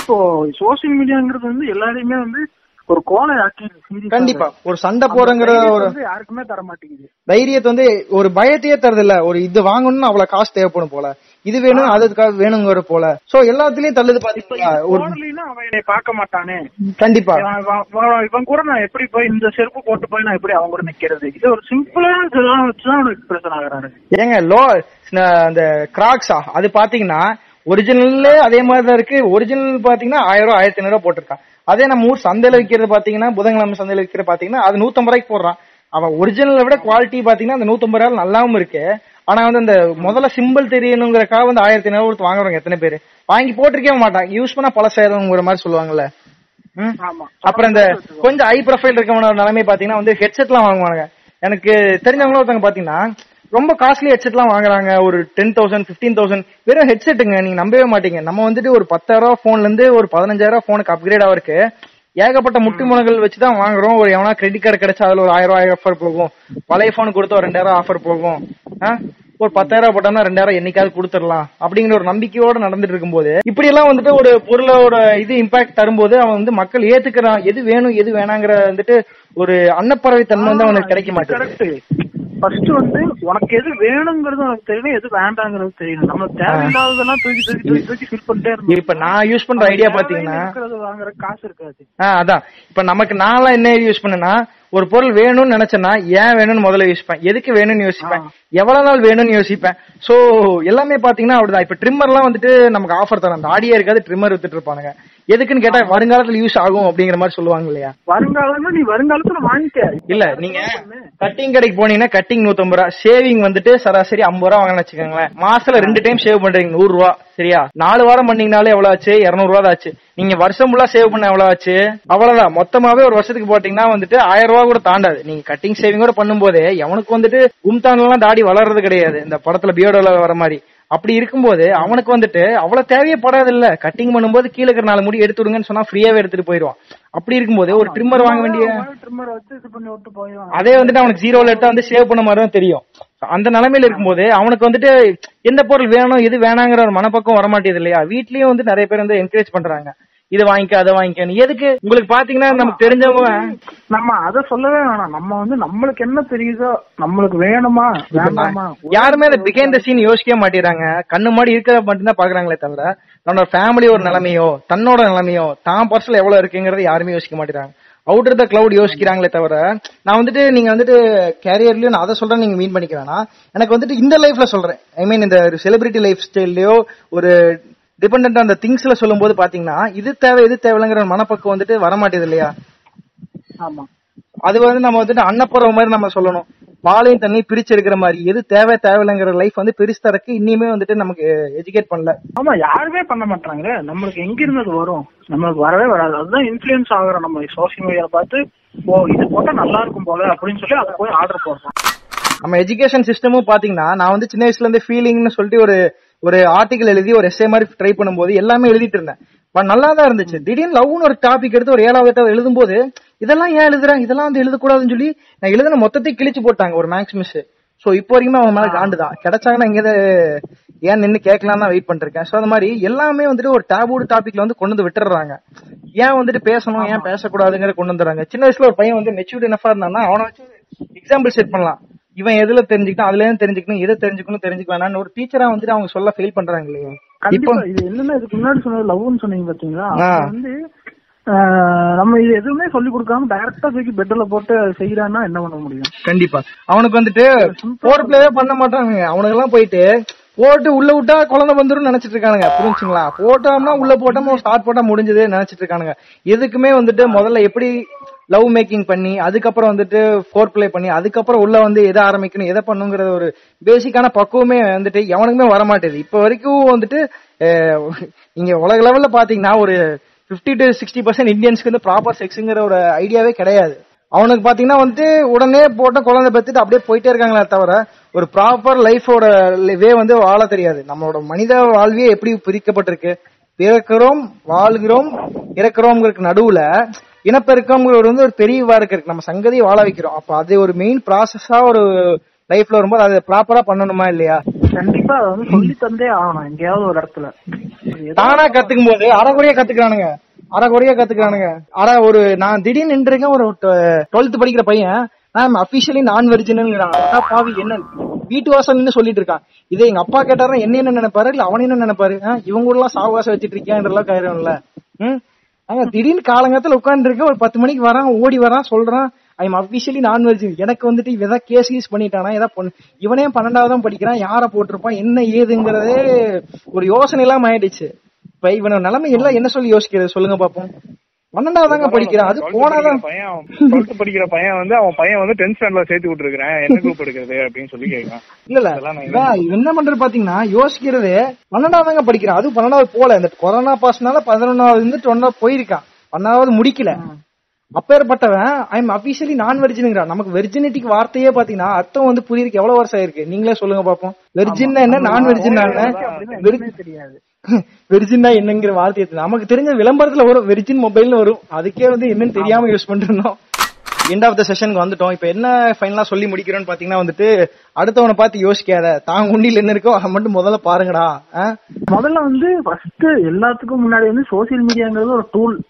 S4: இப்போ சோசியல் மீடியாங்கிறது வந்து எல்லாரையுமே வந்து ஒரு கோலை ஆக்கி
S2: கண்டிப்பா. ஒரு சண்டை போறங்கிற ஒரு
S4: யாருக்குமே தர மாட்டேங்குது
S2: தைரியத்தை வந்து ஒரு பயத்தையே தரது இல்ல ஒரு இது வாங்கணும்னு அவ்வளவு காசு தேவைப்படும் போல. இது வேணும் அதுக்காக வேணுங்கிற போல. சோ எல்லாத்துலயும் தள்ளுது பாத்தீங்களா?
S4: அவன் என்னை பார்க்க மாட்டானே.
S2: கண்டிப்பா.
S4: இவன் கூட நான் எப்படி போய் இந்த செருப்பு போட்டு போய் நான் எப்படி அவன் கூட நிக்கிறது? இது ஒரு சிம்பிளான இதெல்லாம் வச்சுதான் எக்ஸ்பிரஷன் ஆகுறாரு.
S2: ஏங்க லோ அந்த கிராக்ஸா அது பாத்தீங்கன்னா ஒரிஜினல்ல அதே மாதிரி தான் இருக்கு. ஒரிஜினல் பாத்தீங்கன்னா ஆயிரம் ரூபாய் ஆயிரத்தி ஐநூறு போட்டிருக்கான். அதே நம்ம ஊர் சந்தையில விக்கிறது பாத்தீங்கன்னா புதன்கிழமை சந்தையில விக்கிற பாத்தீங்கன்னா அது நூத்தம்பது ரூபாய்க்கு போடுறான். அவன் ஒரிஜினலை விட குவாலிட்டி பாத்தீங்கன்னா அந்த நூத்தம்பது ரூபாய் நல்லாவும் இருக்கு. ஆனா வந்து அந்த முதல்ல சிம்பிள் தெரியணுங்கிறக்காக வந்து ஆயிரத்தி ஐநூறு கொடுத்து வாங்குறவங்க எத்தனை பேர்? வாங்கி போட்டிருக்கவே மாட்டான். யூஸ் பண்ணா பழசாயிருங்கிற மாதிரி சொல்லுவாங்கல்ல. அப்புறம் இந்த கொஞ்சம் ஹை ப்ரொஃபைல் இருக்கவனோட நிலைமை பாத்தீங்கன்னா வந்து ஹெட்செட் எல்லாம் வாங்குவாங்க எனக்கு தெரிஞ்சவங்களும் ஒருத்தவங்க பாத்தீங்கன்னா ரொம்ப காஸ்ட்லி ஹெட்செட் எல்லாம் வாங்குறாங்க. ஒரு டென் தௌசண்ட் பிப்டீன் தௌசண்ட் வெறும் ஹெட்செட்டுங்க நீங்க நம்பவே மாட்டீங்க. நம்ம வந்துட்டு ஒரு பத்தாயிரம் போன்ல இருந்து ஒரு பதினஞ்சாயிரம் போனுக்கு அப்கிரேட் ஆவருக்கு. ஏகப்பட்ட முட்டு முனைகள் வச்சுதான் வாங்குறோம். ஒரு எவனா கிரெடிட் கார்டு கிடைச்சா அதுல ஒரு ஆயிரம் ரூபாய் ஆஃபர் போகும். பழைய போன் கொடுத்தா ஒரு ரெண்டாயிரம் ஆஃபர் போகும்? ஒரு பத்தாயிரம் போட்டோம்னா ரெண்டாயிரம் என்னைக்காவது கொடுத்துடலாம். அப்படிங்கிற ஒரு நம்பிக்கையோட நடந்துட்டு இருக்கும்போது இப்படி எல்லாம் வந்துட்டு ஒரு பொருளோட இது இம்பாக்ட் தரும்போது அவன் வந்து மக்கள் ஏத்துக்கிறான். எது வேணும் எது வேணாங்கிற வந்துட்டு ஒரு அன்னப்பறவை தன்மை வந்து அவனுக்கு கிடைக்க மாட்டேங்குது
S4: ஃபர்ஸ்ட் வந்து உனக்கு எது வேணுங்கிறது உனக்கு தெரியணும் எது வேண்டாங்கிறது தெரியணும். நம்ம தேவையில்லாததெல்லாம் தூக்கி தூக்கி தூக்கி தூக்கி ஃபில் பண்ணிட்டே இருந்தோம்.
S2: இப்ப நான் யூஸ் பண்ற ஐடியா பாத்தீங்கன்னா
S4: வாங்குற காசு இருக்காது.
S2: அதான். இப்ப நமக்கு நான்லாம் என்ன யூஸ் பண்ணேன்னா ஒரு பொருள் வேணும்னு நினைச்சேன்னா ஏன் வேணும்னு முதல்ல யோசிப்பேன். எதுக்கு வேணும்னு யோசிப்பேன்? எவ்வளவு நாள் வேணும்னு யோசிப்பேன்? சோ எல்லாமே பாத்தீங்கன்னா அப்படிதான். இப்ப ட்ரிம்மர்லாம் வந்துட்டு நமக்கு ஆஃபர் தரேன் அந்த ஆடியே இருக்காது ட்ரிம்மர் வித்துட்டு இருப்பானுங்க. எதுக்குன்னு கேட்டா வருங்காலத்துல யூஸ் ஆகும் அப்படிங்கிற மாதிரி சொல்லுவாங்க இல்லையா?
S4: வருங்காலம்னா நீ வருங்காலத்துல வாங்கிக்க
S2: இல்ல நீங்க கட்டிங் கடைக்கு போனீங்கன்னா கட்டிங் நூத்தம்பது ரூபா ஷேவிங் வந்துட்டு சராசரி ஐம்பது ரூபா வாங்கன்னு வச்சுக்கோங்களேன். மாசத்துல ரெண்டு டைம் சேவ் பண்றீங்க நூறு ரூபா சரியா? நாலு வாரம் பண்ணீங்கனாலே எவ்வளவு ஆச்சு? இருநூறு ரூபா ஆச்சு. நீங்க வருஷம் ஃபுல்லா சேவ் பண்ண எவ்வளவு ஆச்சு? அவ்வளவுதான். மொத்தமாவே ஒரு வருஷத்துக்கு போட்டீங்கன்னா வந்துட்டு ஆயிரம் ரூபா கூட தாண்டாது. நீங்க கட்டிங் சேவிங் கூட பண்ணும்போதே எவனுக்கு வந்துட்டு கும்தான்லாம் தாடி வளர்றது கிடையாது. இந்த படத்துல பியோடோல வர மாதிரி. அப்படி இருக்கும்போது அவனுக்கு வந்துட்டு அவ்வளவு தேவையே படாது இல்ல கட்டிங் பண்ணும்போது கீழே இருக்கிற நாலு முடி எடுத்து விடுங்கன்னு சொன்னா ஃப்ரீயாவே எடுத்துட்டு போயிடுவான். அப்படி இருக்கும்போது ஒரு ட்ரிம்மர் வாங்க வேண்டிய அதே வந்துட்டு அவனுக்கு ஜீரோல எடுத்தா வந்து சேவ் பண்ண மாதிரி தான் தெரியும். அந்த நிலைமையில இருக்கும்போது அவனுக்கு வந்துட்டு எந்த பொருள் வேணும் எது வேணாங்கிற ஒரு மனப்பக்கம் வரமாட்டேது இல்லையா? வீட்லயும் வந்து நிறைய பேர் வந்து என்கரேஜ் பண்றாங்க. இது வாங்கிக்க அதை வாங்கிக்க எதுக்கு? உங்களுக்கு பாத்தீங்கன்னா நமக்கு தெரிஞ்சவங்க
S4: நம்ம அத சொல்லவே வேணாம். நம்ம வந்து நம்மளுக்கு என்ன தெரியுதோ நம்மளுக்கு வேணுமா வேண்டாமா?
S2: யாருமே அந்த பிகைண்ட் த சீன் யோசிக்கவே மாட்டேறாங்க. கண்ணு மாடி இருக்கிறத மட்டும்தான் பாக்குறாங்களே தவிர தன்னோட ஃபேமிலி ஒரு நிலைமையோ தன்னோட நிலைமையோ தான் பர்சனல் எவ்வளவு இருக்குங்கிறத யாருமே யோசிக்க மாட்டேறாங்க. அவுட்டர் த கிளவுட் யோசிக்கிறாங்களே தவிர நான் வந்துட்டு நீங்க வந்துட்டு கேரியர்லயும் நான் அதை சொல்றேன் நீங்க மீன் பண்ணிக்க வேணாம். எனக்கு வந்துட்டு இந்த லைஃப்ல சொல்றேன். ஐ மீன் இந்த செலிபிரிட்டி லைஃப் ஸ்டைல்லயோ ஒரு டிபெண்ட் அந்த திங்ஸ்ல சொல்லும்போது பாத்தீங்கன்னா இது தேவை இது தேவைங்கிற மனப்பக்கம் வந்துட்டு வரமாட்டேது இல்லையா
S4: ஆமா.
S2: அது வந்து நம்ம வந்துட்டு அன்னப்புறம் மாதிரி நம்ம சொல்லணும். பாலையும் தண்ணி பிரிச்சு இருக்கிற மாதிரி. எது தேவை தேவையில்லைங்கிற லைஃப் வந்து பிரிச்சு தரக்கு இன்னியுமே வந்துட்டு நமக்கு எஜுகேட் பண்ணல.
S4: ஆமா யாருமே பண்ண மாட்டாங்க. நம்மளுக்கு எங்க இருந்து அது வரும்? நம்மளுக்கு வரவே வராது. அதுதான் இன்ஃபுளுன்ஸ் ஆகுறோம் நம்ம சோசியல் மீடியால பார்த்து ஓ இது போட்டா நல்லா இருக்கும் போல அப்படின்னு சொல்லி அதை போய் ஆர்டர் போடுறோம்.
S2: நம்ம எஜுகேஷன் சிஸ்டமும் பாத்தீங்கன்னா நான் வந்து சின்ன வயசுல இருந்து ஃபீலிங்னு சொல்லிட்டு ஒரு ஒரு ஆர்டிகல் எழுதி ஒரு எஸ்ஏ மாதிரி ட்ரை பண்ணும்போது எல்லாமே எழுதிட்டு இருந்தேன். பட் நல்லா தான் இருந்துச்சு திடீர்னு லவ்னு ஒரு டாபிக் எடுத்து ஒரு ஏழாவது எழுதும்போது இதெல்லாம் ஏன் எழுதுறேன் இதெல்லாம் வந்து எழுதக்கூடாதுன்னு சொல்லி நான் எழுதின மொத்தத்தையும் கிழிச்சு போட்டாங்க ஒரு மேக்ஸ் மிஸ் சோ இப்போ வரைக்குமே அவன் மேல காண்டுதான் கிடைச்சாங்கன்னா இங்க ஏன் நின்னு கேட்கலாம் தான் வெயிட் பண்ணிருக்கேன். சோ அந்த மாதிரி எல்லாமே வந்துட்டு ஒரு டேபூடு டாபிக்ல வந்து கொண்டு வந்து விட்டுறாங்க ஏன் வந்துட்டு பேசணும் ஏன் பேசக்கூடாதுங்கிற கொண்டு வந்துடுறாங்க. சின்ன வயசுல ஒரு பையன் வந்து மெச்சூர்ட் என்னஃபா இருந்தான்னா அவனை வச்சு எக்ஸாம்பிள் செட் பண்ணலாம். இவன் எதுல தெரிஞ்சுக்கணும் அதுல இருந்து தெரிஞ்சுக்கணும் எதை தெரிஞ்சுக்கணும் தெரிஞ்சுக்க வேணாம்னு ஒரு டீச்சரா வந்துட்டு அவங்க சொல்ல ஃபெயில் பண்றாங்க இல்லையா? இப்போ
S4: இது என்னன்னா இதுக்கு முன்னாடி சொன்னது லவ்னு சொன்னீங்க பாத்தீங்களா? வந்து நம்ம இது எதுவுமே சொல்லி கொடுக்காம டைரக்டா தூக்கி பெட்ல போட்டு செய்யறான்னா என்ன பண்ண முடியும்?
S2: கண்டிப்பா. அவனுக்கு வந்துட்டு போர் பிளேவே பண்ண மாட்டாங்க அவனுக்கு எல்லாம் போயிட்டு போட்டு உள்ள விட்டா குழந்தை வந்துரும் நினைச்சிட்டு இருக்கானுங்க. புரிஞ்சுங்களா? போட்டோம்னா உள்ள போட்டோம்னா ஸ்டார்ட் போட்டா முடிஞ்சது நினைச்சிட்டு இருக்கானுங்க. எதுக்குமே வந்துட்டு முதல்ல எப்படி லவ் மேக்கிங் பண்ணி அதுக்கப்புறம் வந்துட்டு ஃபோர் ப்ளே பண்ணி அதுக்கப்புறம் உள்ள வந்து எதை ஆரம்பிக்கணும் எதை பண்ணுங்கிற ஒரு பேசிக்கான பக்குவமே வந்துட்டு எவனுக்குமே வர மாட்டேது வரைக்கும் வந்துட்டு இங்க உலக லெவல்ல பாத்தீங்கன்னா ஒரு 50 டு சிக்ஸ்டி பர்சன்ட் இந்தியன்ஸ்க்கு வந்து ப்ராப்பர் செக்ஸுங்கிற ஒரு ஐடியாவே கிடையாது. அவனுக்கு பாத்தீங்கன்னா வந்துட்டு உடனே போட்ட குழந்தை பெத்துட்டு அப்படியே போயிட்டே இருக்காங்களே தவிர ஒரு ப்ராப்பர் லைஃபோட வே வந்து வாழ தெரியாது. நம்மளோட மனித வாழ்வியே எப்படி பிரிக்கப்பட்டிருக்கு? பிறக்கிறோம் வாழ்கிறோம் இறக்குறோம்ங்கிறதுக்கு நடுவுல இனப்பெருக்கம்ங்கிறது வந்து ஒரு பெரிய வாருக்கு இருக்கு நம்ம சங்கதியை வாழ வைக்கிறோம். அப்ப அது ஒரு மெயின் ப்ராசஸா ஒரு லைஃப்ல வரும்போது அதை ப்ராப்பரா பண்ணணுமா இல்லையா?
S4: கண்டிப்பா அதை வந்து சொல்லி தந்தே ஆகணும் எங்கேயாவது ஒரு இடத்துல.
S2: தானா கத்துக்கும் போது அறகுறையா கத்துக்கிறானுங்க. அறகுறையா கத்துக்கிறானுங்க. அற ஒரு நான் திடீர்னு நின்றுருக்கேன் ஒரு டுவெல்த் படிக்கிற பையன் நான் அபிஷியலி நான் வெர்ஜினுங்கிறான் பாவி என்ன? வீட்டு வாசல் நின்னு சொல்லிட்டு இருக்கான். இதே எங்க அப்பா கேட்டாருன்னா என்ன என்ன நினைப்பாரு? இல்ல அவன் என்ன நினைப்பாரு? இவங்க கூட எல்லாம் சாவகாசம் வச்சிட்டு இருக்கியான்றலாம் கயிறும்ல ம் ஆனா திடீர்னு காலங்காலத்துல உட்கார்ந்து இருக்க ஒரு பத்து மணிக்கு வரான் ஓடி வரான் சொல்றான் ஐம் அபிஷியலி நான்வெஜ் எனக்கு வந்துட்டு இவன் ஏதாவது கேஸ் யூஸ் பண்ணிட்டானா ஏதாவது பொண்ணு. இவனே பன்னெண்டாவது தான் படிக்கிறான் யார போட்டிருப்பான் என்ன ஏதுங்கிறதே ஒரு யோசனை எல்லாம் ஆயிடுச்சு. இப்ப இவன நிலைமை எல்லாம் என்ன சொல்லி யோசிக்கிறது? சொல்லுங்க பாப்போம். பன்னெண்டாவது தாங்க படிக்கிறான் அது
S3: 12th
S2: போனாதான்
S3: படிக்கிற பையன் டுவெல்த் படிக்கிற பையன் வந்து அவன் பையன் வந்து டென்த் ஸ்டாண்டர்ட்ல சேர்த்து விட்டுருக்கேன் என்ன குரூப் எடுக்கிறது அப்படின்னு சொல்லி கேட்கறான்
S2: இல்ல இல்ல. என்ன பண்றது பாத்தீங்கன்னா யோசிக்கிறது பன்னெண்டாவது தாங்க படிக்கிறான் அது பன்னெண்டாவது போல. இந்த கொரோனா பாஸ்னால பதினொன்னாவது இருந்து டுவெண்டாவது போயிருக்கான். பன்னெண்டாவது முடிக்கல. அப்பேற்பட்டவன் ஐ எம் அபிஷியலி நான் வெர்ஜினுங்கிறான் நமக்கு வெர்ஜினிட்டிக்கு வார்த்தையே பாத்தீங்கன்னா அர்த்தம் வந்து புரியறதுக்கு எவ்வளவு வருஷம் ஆயிருக்கு? நீங்களே சொல்லுங்க பாப்போம். வெர்ஜின் என்ன? நான் வெர்ஜின்
S4: தெரியாது.
S2: வெர்ஜின்னா என்னங்கிற வார்த்தை எடுத்து- நமக்கு தெரிஞ்ச விளம்பரத்துல வரும் வெர்ஜின் மொபைல்னு வரும் அதுக்கே வந்து என்னன்னு தெரியாம யூஸ் பண்ணிருந்தோம். எண்ட் ஆஃப் த செஷனுக்கு வந்துட்டோம். இப்ப என்ன ஃபைனலா சொல்லி முடிக்கிறோம்னு பாத்தீங்கன்னா வந்துட்டு அடுத்தவனை பார்த்து யோசிக்காத. தான் உண்டியில் என்ன இருக்கோ அதை மட்டும் முதல்ல பாருங்கடா?
S4: முதல்ல வந்து ஃபர்ஸ்ட் எல்லாத்துக்கும் முன்னாடி வந்து சோசியல் மீடியாங்கிறது ஒரு டூல்.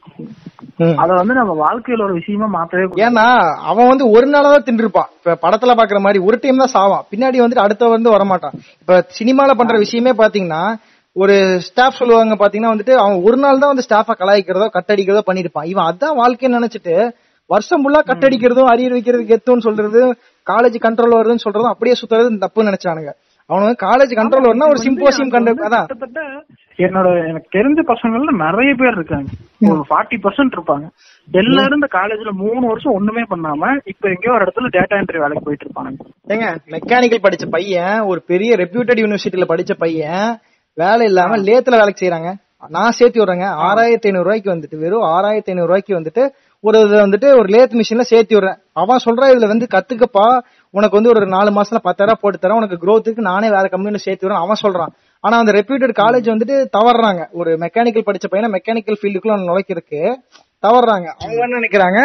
S4: அத வந்து நம்ம வாழ்க்கையில ஒரு விஷயமா மாத்தவே.
S2: ஏன்னா அவன் வந்து ஒரு நாளா தான் தின்றுப்பான் இப்ப படத்துல பாக்குற மாதிரி ஒரு டைம் தான் சாவான். பின்னாடி வந்துட்டு அடுத்த வந்து வரமாட்டான். இப்ப சினிமால பண்ற விஷயமே பாத்தீங்கன்னா ஒரு ஸ்டாஃப் சொல்லுவாங்க பாத்தீங்கன்னா வந்துட்டு அவன் ஒரு நாள் தான் வந்து ஸ்டாஃப கலாய்க்கிறதோ கட்டடிக்கிறதோ பண்ணிருப்பான் இவன் அதான் வாழ்க்கைன்னு நினைச்சிட்டு வருஷம் ஃபுல்லா கட்டடிக்கிறதும் அரியர் வைக்கிறது கெத்துன்னு சொல்றது காலேஜ் கண்ட்ரோல் வருதுன்னு சொல்றதும் அப்படியே சுத்துறது தப்புன்னு நினைச்சானுங்க. அவனுக்கு காலேஜ் கண்ட்ரோல் வரும்னா ஒரு சிம்போசியம் கண்டு அதான்.
S4: என்னோட எனக்கு தெரிஞ்ச பசங்கள்ல நிறைய பேர் இருக்காங்க. ஒரு ஃபார்ட்டி பர்சன்ட் இருப்பாங்க. எல்லாரும் இந்த காலேஜ்ல மூணு வருஷம் ஒண்ணுமே பண்ணாம இப்ப எங்கேயோ ஒரு இடத்துல டேட்டா என்ட்ரி வேலைக்கு போயிட்டு இருப்பாங்க.
S2: ஏங்க மெக்கானிக்கல் படிச்ச பையன் ஒரு பெரிய ரெப்யூட்டட் யூனிவர்சிட்டியில படிச்ச பையன் வேலை இல்லாம லேத்துல வேலைக்கு செய்யறாங்க நான் சேர்த்து விடுறேங்க. ஆறாயிரத்தி ஐநூறு ரூபாய்க்கு வந்துட்டு வெறும் ஆறாயிரத்தி ஐநூறு ரூபாய்க்கு வந்துட்டு ஒரு இது வந்துட்டு ஒரு லேத் மிஷின்ல சேர்த்து விடுறேன். அவன் சொல்றான் இதுல வந்து கத்துக்கப்பா. உனக்கு வந்து ஒரு நாலு மாசத்துல பத்தாயிரம் போட்டு தரேன். உனக்கு க்ரோத்துக்கு நானே வேற கம்பெனில சேர்த்து விடுறேன். அவன் சொல்றான். ஆனா அந்த ரெப்யூட்டட் காலேஜ் வந்துட்டு தவறாங்க ஒரு மெக்கானிக்கல் படிச்ச பையனை மெக்கானிக்கல் ஃபீல்டுக்குள்ள நுழைக்கிறதுக்கு தவறுறாங்க. அவங்க என்ன நினைக்கிறாங்க?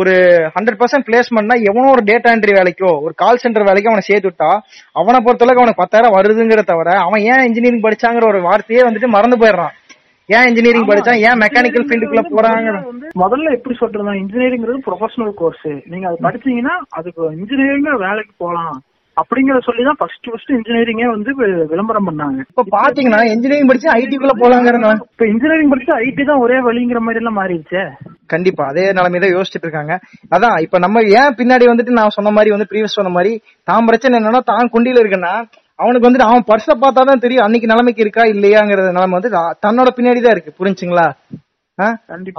S2: ஒரு ஹண்ட்ரட் பர்சன்ட் பிளேஸ்மெண்ட்னா எவனோ ஒரு டேட்டா என்ட்ரி வேலைக்கோ ஒரு கால் சென்டர் வேலைக்கோ அவனை சேர்த்து விட்டா அவனை பொறுத்தளவுக்கு அவனுக்கு பத்தாயிரம் வருதுங்கிற தவிர அவன் ஏன் இன்ஜினியரிங் படிச்சாங்கிற ஒரு வார்த்தையே வந்துட்டு மறந்து போயிடுறான். ஏன் இன்ஜினியரிங் படிச்சான்? ஏன் மெக்கானிக்கல் ஃபீல்டுக்குள்ள போறாங்க
S4: முதல்ல எப்படி சொல்றதுன்னா இன்ஜினியரிங்கிறது ப்ரொஃபஷனல் கோர்ஸ் நீங்க அது படிச்சீங்கன்னா அதுக்கு இன்ஜினியரிங் வேலைக்கு போலாம் அப்படிங்கறத சொல்லி தான் ஃபர்ஸ்ட் ஃபர்ஸ்ட் இன்ஜினியரிங்கே வந்து விளம்பரம் பண்ணாங்க.
S2: இப்ப பாத்தீங்கன்னா இன்ஜினியரிங் படிச்சு ஐடிக்குள்ள போலாங்கிற
S4: இப்ப இன்ஜினியரிங் படிச்சு ஐடி தான் ஒரே வழிங்கிற மாதிரி எல்லாம் மாறிடுச்சே.
S2: கண்டிப்பா அதே நிலைமை தான் யோசிச்சுட்டு இருக்காங்க. அதான் இப்ப நம்ம ஏன் பின்னாடி வந்துட்டு நான் சொன்ன மாதிரி வந்து ப்ரீவியஸ் சொன்ன மாதிரி தான் பிரச்சனை என்னன்னா தான் குண்டியில இருக்குன்னா அவனுக்கு வந்துட்டு அவன் பர்ஸ பார்த்தாதான் தெரியும் அன்னைக்கு நிலைமைக்கு இருக்கா இல்லையாங்கிற நிலைமை வந்து தன்னோட பின்னாடி தான் இருக்கு புரிஞ்சுங்களா?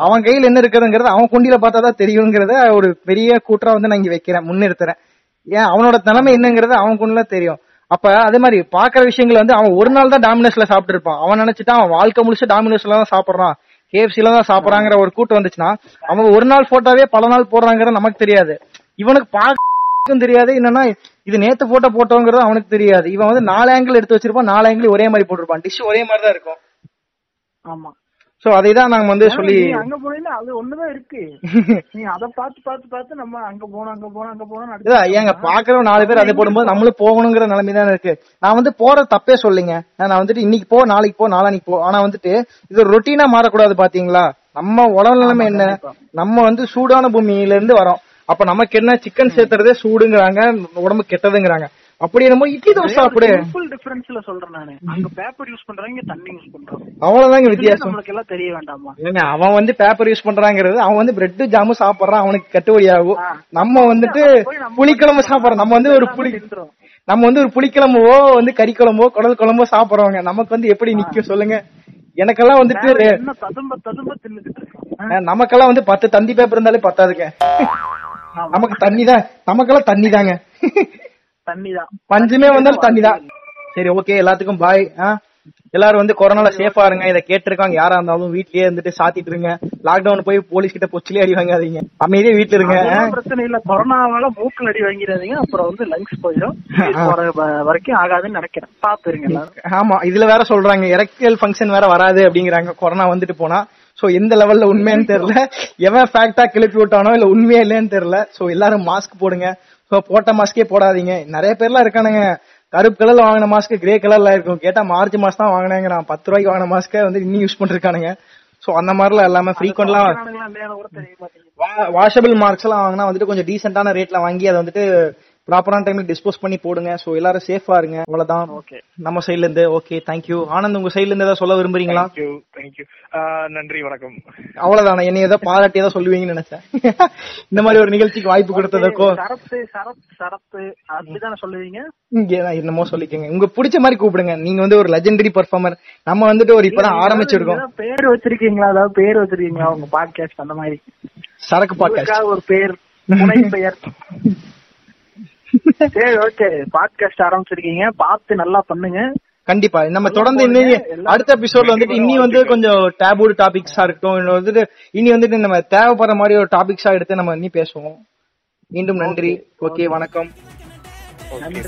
S2: அவன் கையில என்ன இருக்குதுங்கிறது அவன் குண்டியில பார்த்தாதான் தெரியுங்கிறத ஒரு பெரிய கூற்றா வந்து நான் இங்க வைக்கிறேன் முன்னிறுத்துறேன். ஏன்? அவனோட தலைமை என்னங்கிறது அவனுக்குள்ள தெரியும். அப்ப அதே மாதிரி பாக்குற விஷயங்கள் வந்து அவன் ஒரு நாள் தான் டாமினோஸ்ல சாப்பிட்டு இருப்பான் அவன் நினைச்சிட்டா அவன் வாழ்க்கை முடிச்சு டாமினோஸ்ல தான் சாப்பிடுறான். கேஎஃப்சில தான் சாப்பிடறாங்கிற ஒரு கூட்டம் வந்துச்சுன்னா அவன் ஒரு நாள் போட்டோவே பல நாள் போடுறாங்கிறது நமக்கு தெரியாது. இவனுக்கு பாக்கும் தெரியாது. என்னன்னா இது நேத்து போட்டோ போட்டோங்கிறது அவனுக்கு தெரியாது. இவன் வந்து நாலு ஆங்கிள் எடுத்து வச்சிருப்பான் நாலு ஆங்கிள் ஒரே மாதிரி போட்டிருப்பான். டிஷ் ஒரே மாதிரி தான் இருக்கும்.
S4: ஆமா.
S2: சோ அதை தான் நாங்க வந்து சொல்லி
S4: அங்க போனீங்கன்னா அது ஒண்ணுதான் இருக்கு. நீ அத பார்த்து பார்த்து பார்த்து நம்ம அங்க போனோம் அங்க போனோம் அங்க போனோம்
S2: ஏங்க பாக்குறவங்க நாலு பேர் அதை போடும்போது நம்மளும் போகணுங்கிற நிலைமை தான் இருக்கு. நான் வந்து போற தப்பே சொல்லுங்க. நான் வந்துட்டு இன்னைக்கு போ நாளைக்கு போ நாளைக்கு போ. ஆனா வந்துட்டு இது ரொட்டீனா மாறக்கூடாது பாத்தீங்களா? நம்ம உடல் நிலைமை என்ன? நம்ம வந்து சூடான பூமியில இருந்து வரோம். அப்ப நமக்கு என்ன சிக்கன் சேர்த்துறதே சூடுங்கிறாங்க உடம்பு கெட்டதுங்கிறாங்க. அப்படி என்னமோ இட்லி தோசை சாப்பிடு.
S4: சிம்பிள் டிஃபரன்ஸ்ல சொல்றேன் நானு. அங்க பேப்பர் யூஸ் பண்றாங்க தண்ணி யூஸ் பண்றாங்க
S2: அவ்வளவுதாங்க வித்தியாசம்.
S4: நம்மளுக்கு எல்லாம் தெரிய வேண்டாமா?
S2: ஏங்க அவன் வந்து பேப்பர் யூஸ் பண்றாங்கிறது அவன் வந்து பிரெட் ஜாமும் சாப்பிடுறான் அவனுக்கு கட்டுப்படி ஆகும். நம்ம வந்துட்டு புளிக்குழம்பு சாப்பிடுறோம். நம்ம வந்து ஒரு புளி. நம்ம வந்து ஒரு புளிக்குழம்போ வந்து கறி குழம்போ குடல் குழம்போ சாப்பிடுறவங்க நமக்கு வந்து எப்படி நிக்கும் சொல்லுங்க. எனக்கெல்லாம் வந்துட்டு நமக்கெல்லாம் வந்து பத்து தந்தி பேப்பர் இருந்தாலே பத்தாதுங்க. நமக்கு தண்ணி தான் நமக்கெல்லாம் தண்ணி தாங்க
S4: தண்ணி தான்
S2: பஞ்சுமே வந்தாலும் தண்ணி தான் சரி ஓகே எல்லாத்துக்கும் பாய் எல்லாரும் வந்து கொரோனால சேஃபா இருங்க. இதை கேட்டிருக்காங்க. யாரா இருந்தாலும் வீட்லயே இருந்துட்டு சாத்திட்டு இருங்க. லாக்டவுன் போய் போலீஸ் கிட்ட பொச்சிலே அடி வாங்காதீங்க. அமைதியா வீட்டுல இருங்க.
S4: பிரச்சனை இல்ல. கொரோனாவால மூக்குல அடி வாங்கிடாதீங்க அப்புறம் வந்து லங்ஸ் போயிடும். வரைக்கும் ஆகாதுன்னு நினைக்கிறேன். பாத்துருங்க
S2: ஆமா இதுல வேற சொல்றாங்க. எரக்டியல் ஃபங்க்ஷன் வேற வராது அப்படிங்கிறாங்க. கொரோனா வந்துட்டு போனா. சோ எந்த லெவல்ல உண்மைன்னு தெரியல. எவன் ஃபேக்டா கிளப்பி விட்டானோ இல்ல உண்மையா இல்லைன்னு தெரியல. சோ எல்லாரும் மாஸ்க் போடுங்க. போட்ட மாஸ்கே போடாதீங்க. நிறைய பேர்லாம் இருக்கானுங்க. கருப்பு கலர்ல வாங்கின மாஸ்க் கிரே கலர்ல இருக்கும் கேட்டா மார்ச் மாசம் தான் வாங்கினேங்கிறான் பத்து ரூபாய்க்கு வாங்கின மாஸ்க வந்து இன்னும் யூஸ் பண்ணிருக்கானுங்க. சோ அந்த மாதிரிலாம் எல்லாமே ஃப்ரீக்வெண்ட்லாம் வாஷபிள் மார்க்ஸ் எல்லாம் வாங்கினா வந்துட்டு கொஞ்சம் டீசென்டான ரேட்ல வாங்கி அதை வந்துட்டு ப்ராப்பரான டைம்ல டிஸ்போஸ் பண்ணி போடுங்க. சோ எல்லாரும் சேஃபா இருங்க. அவ்வளவுதான்.
S4: ஓகே
S2: நம்ம சைடுல இருந்து ஓகே தேங்க்யூ ஆனந்த் உங்க சைடுல இருந்து ஏதாவது சொல்ல விரும்புறீங்களா?
S3: தேங்க்யூ தேங்க்யூ நன்றி வணக்கம்.
S2: அவ்வளவுதானே. என்னை ஏதோ பாராட்டி ஏதோ சொல்லுவீங்கன்னு நினைச்சேன். இந்த மாதிரி ஒரு நிகழ்ச்சிக்கு வாய்ப்பு கொடுத்ததுக்கோ?
S4: சரத்து சரத் சரத்து அப்படிதானே சொல்லுவீங்க?
S2: இங்க நான் என்னமோ சொல்லிக்கங்க. உங்க பிடிச்ச மாதிரி கூப்பிடுங்க. நீங்க வந்து ஒரு லெஜெண்டரி பெர்ஃபார்மர் நம்ம வந்துட்டு ஒரு இப்பதான் ஆரம்பிச்சிருக்கோம்.
S4: பேர் வச்சிருக்கீங்களா? அதாவது பேர் வச்சிருக்கீங்களா? உங்க பாட்காஸ்ட் அந்த மாதிரி.
S2: சரக்கு பாட்காஸ்ட்
S4: ஒரு பேர் துணை பெயர் சரி ஓகே பாட்காஸ்ட் ஆரம்பிச்சிருக்கீங்க பார்த்து நல்லா பண்ணுங்க
S2: கண்டிப்பா நம்ம தொடர்ந்து இன்னும் அடுத்த எபிசோட்ல வந்துட்டு இனி வந்து கொஞ்சம் டேபூடு டாபிக்ஸா இருக்கட்டும் வந்துட்டு இனி வந்துட்டு நம்ம தேவைப்படுற மாதிரி ஒரு டாபிக்ஸா எடுத்து நம்ம இனி பேசுவோம் மீண்டும் நன்றி ஓகே வணக்கம்
S4: நன்றி